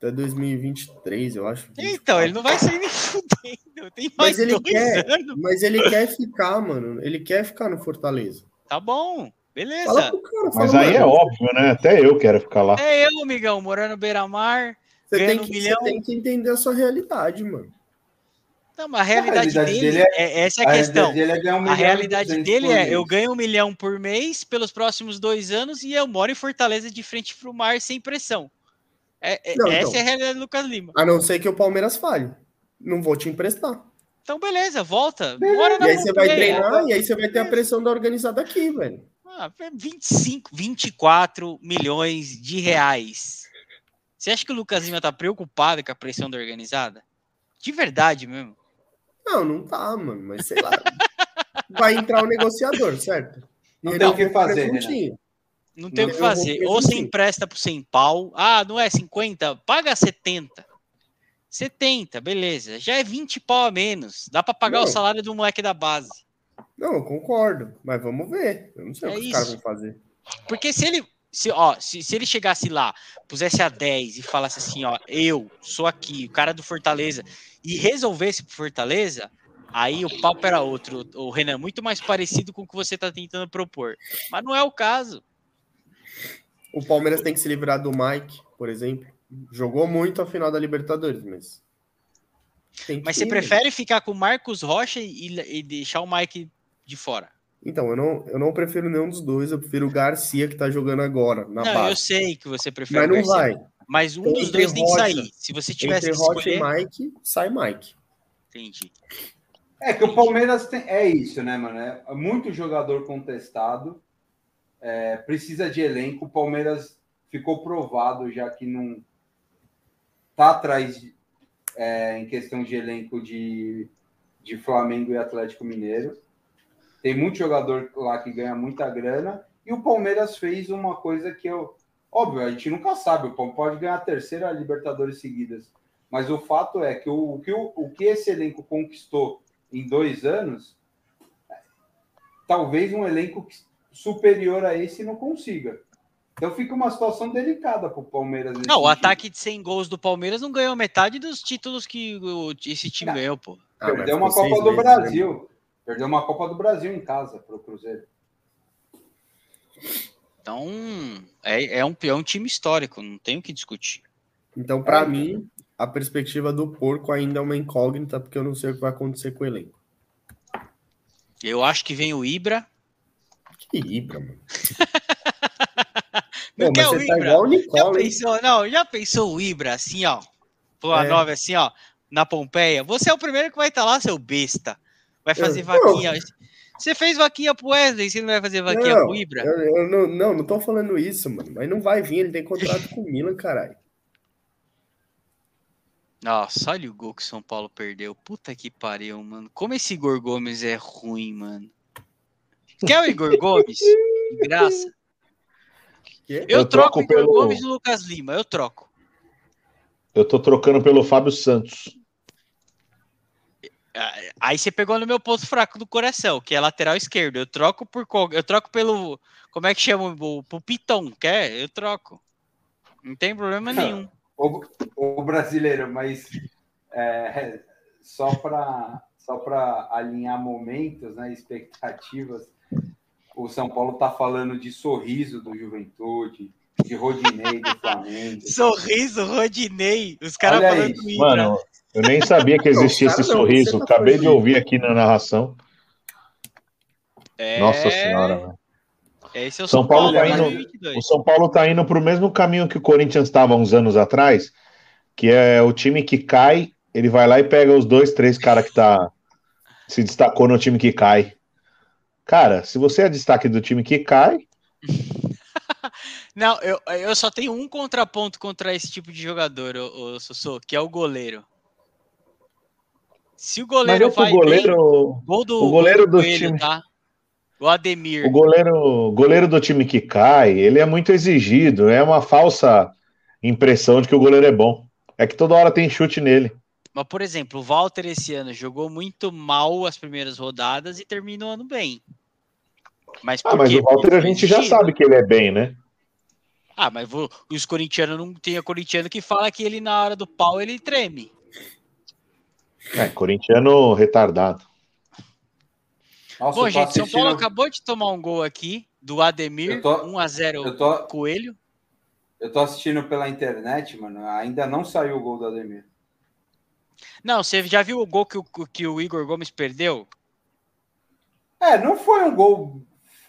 Até 2023, eu acho. Então, ele não vai sair nem fudendo. Tem mais mas ele quer, anos. Mas ele quer ficar, mano. Ele quer ficar no Fortaleza. Tá bom. Beleza. Cara, fala, mas aí mano. é óbvio, né? Até eu quero ficar lá. É eu, amigão, morando beira-mar. Você, tem que, um milhão. você tem que entender a sua realidade, mano. Não, mas a realidade, a realidade dele, dele é, é, essa é a, a questão. Realidade é um a realidade dele é: eu ganho um milhão por mês pelos próximos dois anos e eu moro em Fortaleza de frente para o mar sem pressão. É, é não, essa então, é a realidade do Lucas Lima. A não ser que o Palmeiras falhe. Não vou te emprestar. Então, beleza, volta. Bora e aí você vai treinar e aí você vai ter a pressão da organizada aqui, velho. Ah, 25, 24 milhões de reais. Você acha que o Lucas Lima tá preocupado com a pressão da organizada? De verdade mesmo. Não, não tá, mano, mas sei lá. vai entrar o negociador, certo? Não tem o que fazer, né? Não tem o que fazer. Ou você empresta por 100 pau. Ah, não é 50? Paga 70. 70, beleza. Já é 20 pau a menos. Dá para pagar não. o salário do moleque da base. Não, eu concordo. Mas vamos ver. Eu não sei é o que isso. os caras vão fazer. Porque se ele. Se, ó, se, se ele chegasse lá, pusesse a 10 e falasse assim, ó, eu sou aqui, o cara do Fortaleza, e resolvesse pro Fortaleza, aí o papo era outro. O Renan, muito mais parecido com o que você tá tentando propor. Mas não é o caso. O Palmeiras tem que se livrar do Mike, por exemplo. Jogou muito a final da Libertadores, mas. Mas você prefere ficar com o Marcos Rocha e, e, deixar o Mike de fora? Então, eu não, eu não prefiro nenhum dos dois, eu prefiro o Garcia que tá jogando agora. Na não, base. eu sei que você prefere. Mas não vai. Mas um então, dos dois Rocha, tem que sair. Se você tivesse entre que escolher... Rocha e Mike, sai Mike. Entendi. É que o Palmeiras tem... é isso, né, mano? É muito jogador contestado é, precisa de elenco. O Palmeiras ficou provado já que não está atrás é, em questão de elenco de, de Flamengo e Atlético Mineiro. Tem muito jogador lá que ganha muita grana. E o Palmeiras fez uma coisa que eu. Óbvio, a gente nunca sabe. O Palmeiras pode ganhar a terceira Libertadores seguidas. Mas o fato é que o, que, o, o que esse elenco conquistou em dois anos, talvez um elenco que superior a esse não consiga. Então fica uma situação delicada para o Palmeiras. Não, o ataque de 100 gols do Palmeiras não ganhou metade dos títulos que esse time não. ganhou, pô. Ah, Perdeu uma Copa do meses, Brasil. Né? Perdeu uma Copa do Brasil em casa para o Cruzeiro. Então, é, é, um, é um time histórico, não tem o que discutir. Então, para é. mim, a perspectiva do porco ainda é uma incógnita, porque eu não sei o que vai acontecer com o elenco. Eu acho que vem o Ibra, que Ibra, mano. não Pô, quer o Ibra? Tá igual o Nicole, já pensou, não, já pensou o Ibra assim, ó? Pô, a é. nove assim, ó, na Pompeia? Você é o primeiro que vai estar tá lá, seu besta. Vai fazer eu, vaquinha. Não. Você fez vaquinha pro Wesley, você não vai fazer vaquinha não, pro Ibra? Eu, eu, não, não, não tô falando isso, mano. Mas não vai vir, ele tem contrato com o Milan, caralho. Nossa, olha o gol que o São Paulo perdeu. Puta que pariu, mano. Como esse Igor Gomes é ruim, mano. Quer o Igor Gomes? De graça. Eu, eu troco o Igor pelo... Gomes e o Lucas Lima, eu troco. Eu tô trocando pelo Fábio Santos. Aí você pegou no meu ponto fraco do coração, que é lateral esquerdo. Eu troco por eu troco pelo como é que chama o, o Piton, quer? Eu troco. Não tem problema nenhum. o, o brasileiro, mas é, só para só para alinhar momentos, né, expectativas o São Paulo está falando de sorriso do Juventude, de Rodinei do Flamengo. Sorriso, Rodinei. Os caras falando isso. Mano, eu nem sabia que existia esse sorriso. Tá Acabei de ouvir aqui na narração. É... Nossa senhora, velho. Esse é o São, São Paulo, Paulo tá indo, o São Paulo tá indo para o mesmo caminho que o Corinthians estava uns anos atrás, que é o time que cai, ele vai lá e pega os dois, três caras que tá se destacou no time que cai. Cara, se você é destaque do time que cai. Não, eu, eu só tenho um contraponto contra esse tipo de jogador, o, Sossô, que é o goleiro. Se o goleiro vai goleiro, bem, gol do, o goleiro do, do Coelho, time, tá? O Ademir. O goleiro, goleiro do time que cai, ele é muito exigido. É uma falsa impressão de que o goleiro é bom. É que toda hora tem chute nele. Mas, por exemplo, o Walter esse ano jogou muito mal as primeiras rodadas e terminou o ano bem. Mas, ah, mas o Walter a gente já sabe que ele é bem, né? Ah, mas os corintianos não tem a corintiano que fala que ele na hora do pau ele treme. É, corintiano retardado. Nossa, Bom, gente, assistindo... São Paulo acabou de tomar um gol aqui do Ademir, tô... 1x0 tô... Coelho. Eu tô assistindo pela internet, mano. Ainda não saiu o gol do Ademir. Não, você já viu o gol que o, que o Igor Gomes perdeu? É, não foi um gol.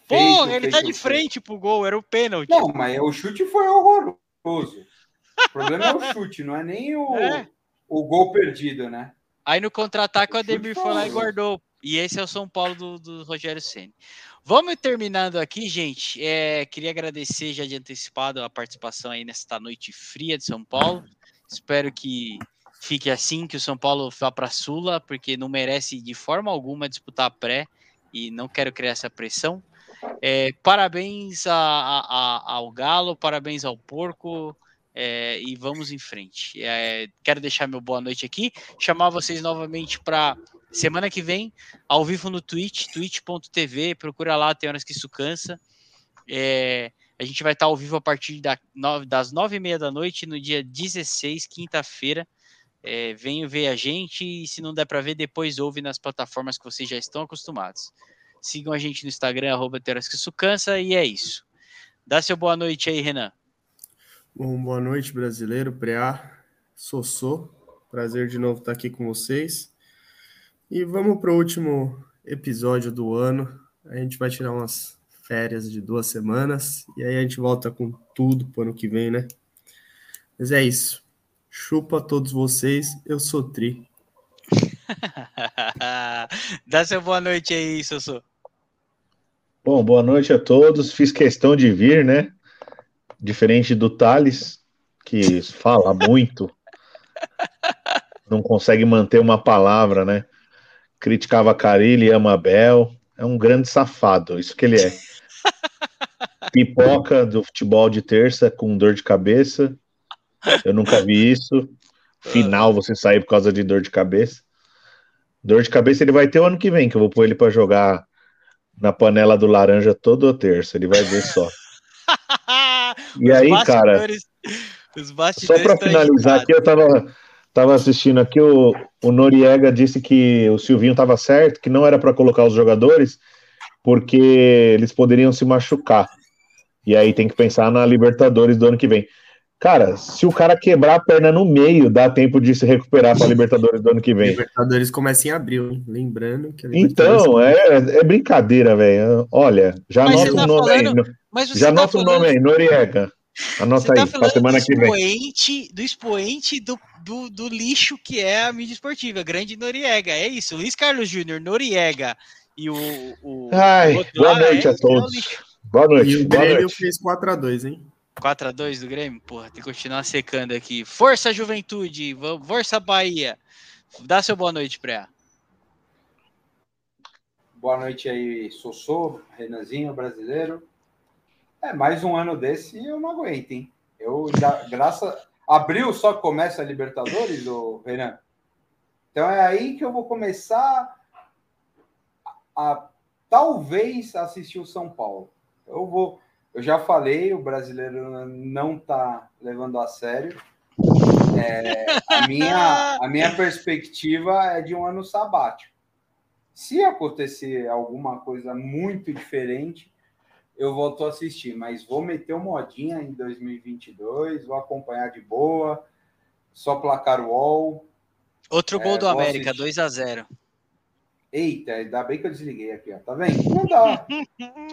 Pô, ele tá de frente pro gol, era o pênalti. Não, mas o chute foi horroroso. O problema é o chute, não é nem o, é. o gol perdido, né? Aí no contra-ataque o Ademir foi lá e guardou. E esse é o São Paulo do, do Rogério Senna. Vamos terminando aqui, gente. É, queria agradecer já de antecipado a participação aí nesta noite fria de São Paulo. Espero que fique assim, que o São Paulo vá para a Sula, porque não merece de forma alguma disputar a pré e não quero criar essa pressão. É, parabéns a, a, ao Galo, parabéns ao Porco. É, e vamos em frente. É, quero deixar meu boa noite aqui, chamar vocês novamente para Semana que vem, ao vivo no Twitch, twitch.tv, procura lá, tem horas que isso cansa. É, a gente vai estar ao vivo a partir da das nove e meia da noite, no dia 16, quinta-feira. É, venham ver a gente e se não der para ver, depois ouve nas plataformas que vocês já estão acostumados. Sigam a gente no Instagram, arroba que isso cansa, e é isso. Dá seu boa noite aí, Renan. Bom, boa noite, brasileiro, Preá, Sossô. Prazer de novo estar aqui com vocês. E vamos para o último episódio do ano. A gente vai tirar umas férias de duas semanas e aí a gente volta com tudo para o ano que vem, né? Mas é isso. Chupa todos vocês. Eu sou Tri. Dá seu boa noite aí, Sossô. Bom, boa noite a todos. Fiz questão de vir, né? Diferente do Thales, que fala muito, não consegue manter uma palavra, né? criticava Carilli e Amabel. É um grande safado, isso que ele é. Pipoca do futebol de terça com dor de cabeça. Eu nunca vi isso. Final você sair por causa de dor de cabeça. Dor de cabeça ele vai ter o ano que vem, que eu vou pôr ele para jogar na panela do laranja todo terça. Ele vai ver só. e aí, cara. Só para finalizar aqui, eu tava Tava assistindo aqui, o, o Noriega disse que o Silvinho estava certo, que não era para colocar os jogadores, porque eles poderiam se machucar. E aí tem que pensar na Libertadores do ano que vem. Cara, se o cara quebrar a perna no meio, dá tempo de se recuperar para a Libertadores do ano que vem. Libertadores começa em abril, hein? lembrando que Então, é, é brincadeira, velho. Olha, já anota tá o nome falando, aí. Já tá anota o nome aí, Noriega. Anota Você aí, tá semana que vem. Do expoente do do, do lixo que é a mídia esportiva, grande Noriega. É isso, Luiz Carlos Júnior, Noriega e o. o Ai, o boa noite é, a todos. Boa noite. E o Grêmio fez 4x2, hein? 4x2 do Grêmio? Porra, tem que continuar secando aqui. Força Juventude, Força Bahia. Dá seu boa noite, Pré. Boa noite aí, Sossô, Renanzinho, brasileiro. É, mais um ano desse eu não aguento, hein? Eu, já, graças, Abril só começa a Libertadores, ô, Renan? Então é aí que eu vou começar a, a talvez assistir o São Paulo. Eu vou, eu já falei, o brasileiro não está levando a sério. É, a, minha, a minha perspectiva é de um ano sabático. Se acontecer alguma coisa muito diferente, eu volto a assistir, mas vou meter uma modinha em 2022, vou acompanhar de boa, só placar wall. Outro gol é, do América, 2 a 0 Eita, ainda bem que eu desliguei aqui, ó. Tá vendo? Não dá.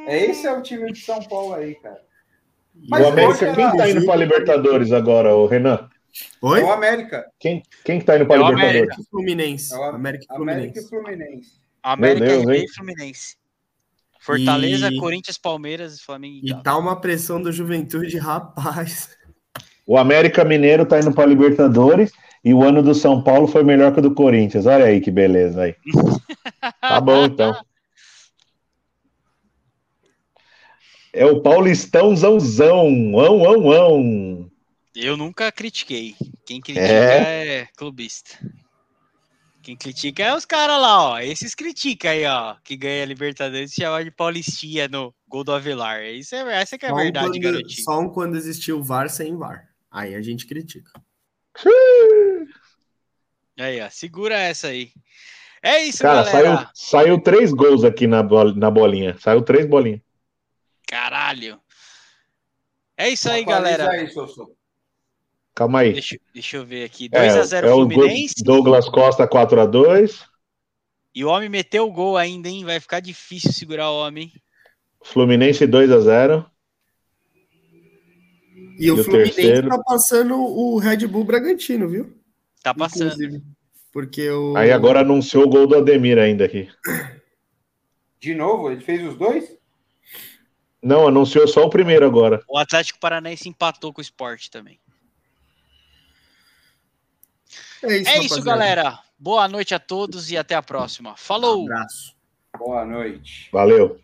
é, esse é o time de São Paulo aí, cara. Mas o América, quem tá indo para Libertadores agora, o Renan? Oi? É o América. Quem, quem tá indo para é Libertadores? América Fluminense. É o América, América e Fluminense. América Deus, e Fluminense. Fortaleza, e... Corinthians, Palmeiras, Flamengo e, e tá uma pressão do Juventude, rapaz. O América Mineiro tá indo para Libertadores e o ano do São Paulo foi melhor que o do Corinthians. Olha aí que beleza aí. tá bom, então. É o Paulistãozãozão. Ão, ão, ão. Eu nunca critiquei. Quem critica é, é clubista. Quem critica é os caras lá, ó. Esses criticam aí, ó. Que ganha a Libertadores e chama de Paulistinha no gol do Avelar. Isso é, essa que é a verdade, quando, garotinho. Só um quando existiu VAR sem VAR. Aí a gente critica. Aí, ó. Segura essa aí. É isso, Cara, galera. Saiu, saiu três gols aqui na, na bolinha. Saiu três bolinhas. Caralho. É isso aí, galera. Aí, Calma aí. Deixa, deixa eu ver aqui. 2x0 é, é Fluminense. Douglas Costa 4x2. E o homem meteu o gol ainda, hein? Vai ficar difícil segurar o homem. Fluminense 2x0. E, e o, o Fluminense terceiro... tá passando o Red Bull Bragantino, viu? Tá passando. Inclusive, porque o. Aí agora anunciou o gol do Ademir ainda aqui. De novo? Ele fez os dois? Não, anunciou só o primeiro agora. O Atlético Paranaense empatou com o Sport também. É isso, é isso galera. Boa noite a todos e até a próxima. Falou! Um abraço. Boa noite. Valeu.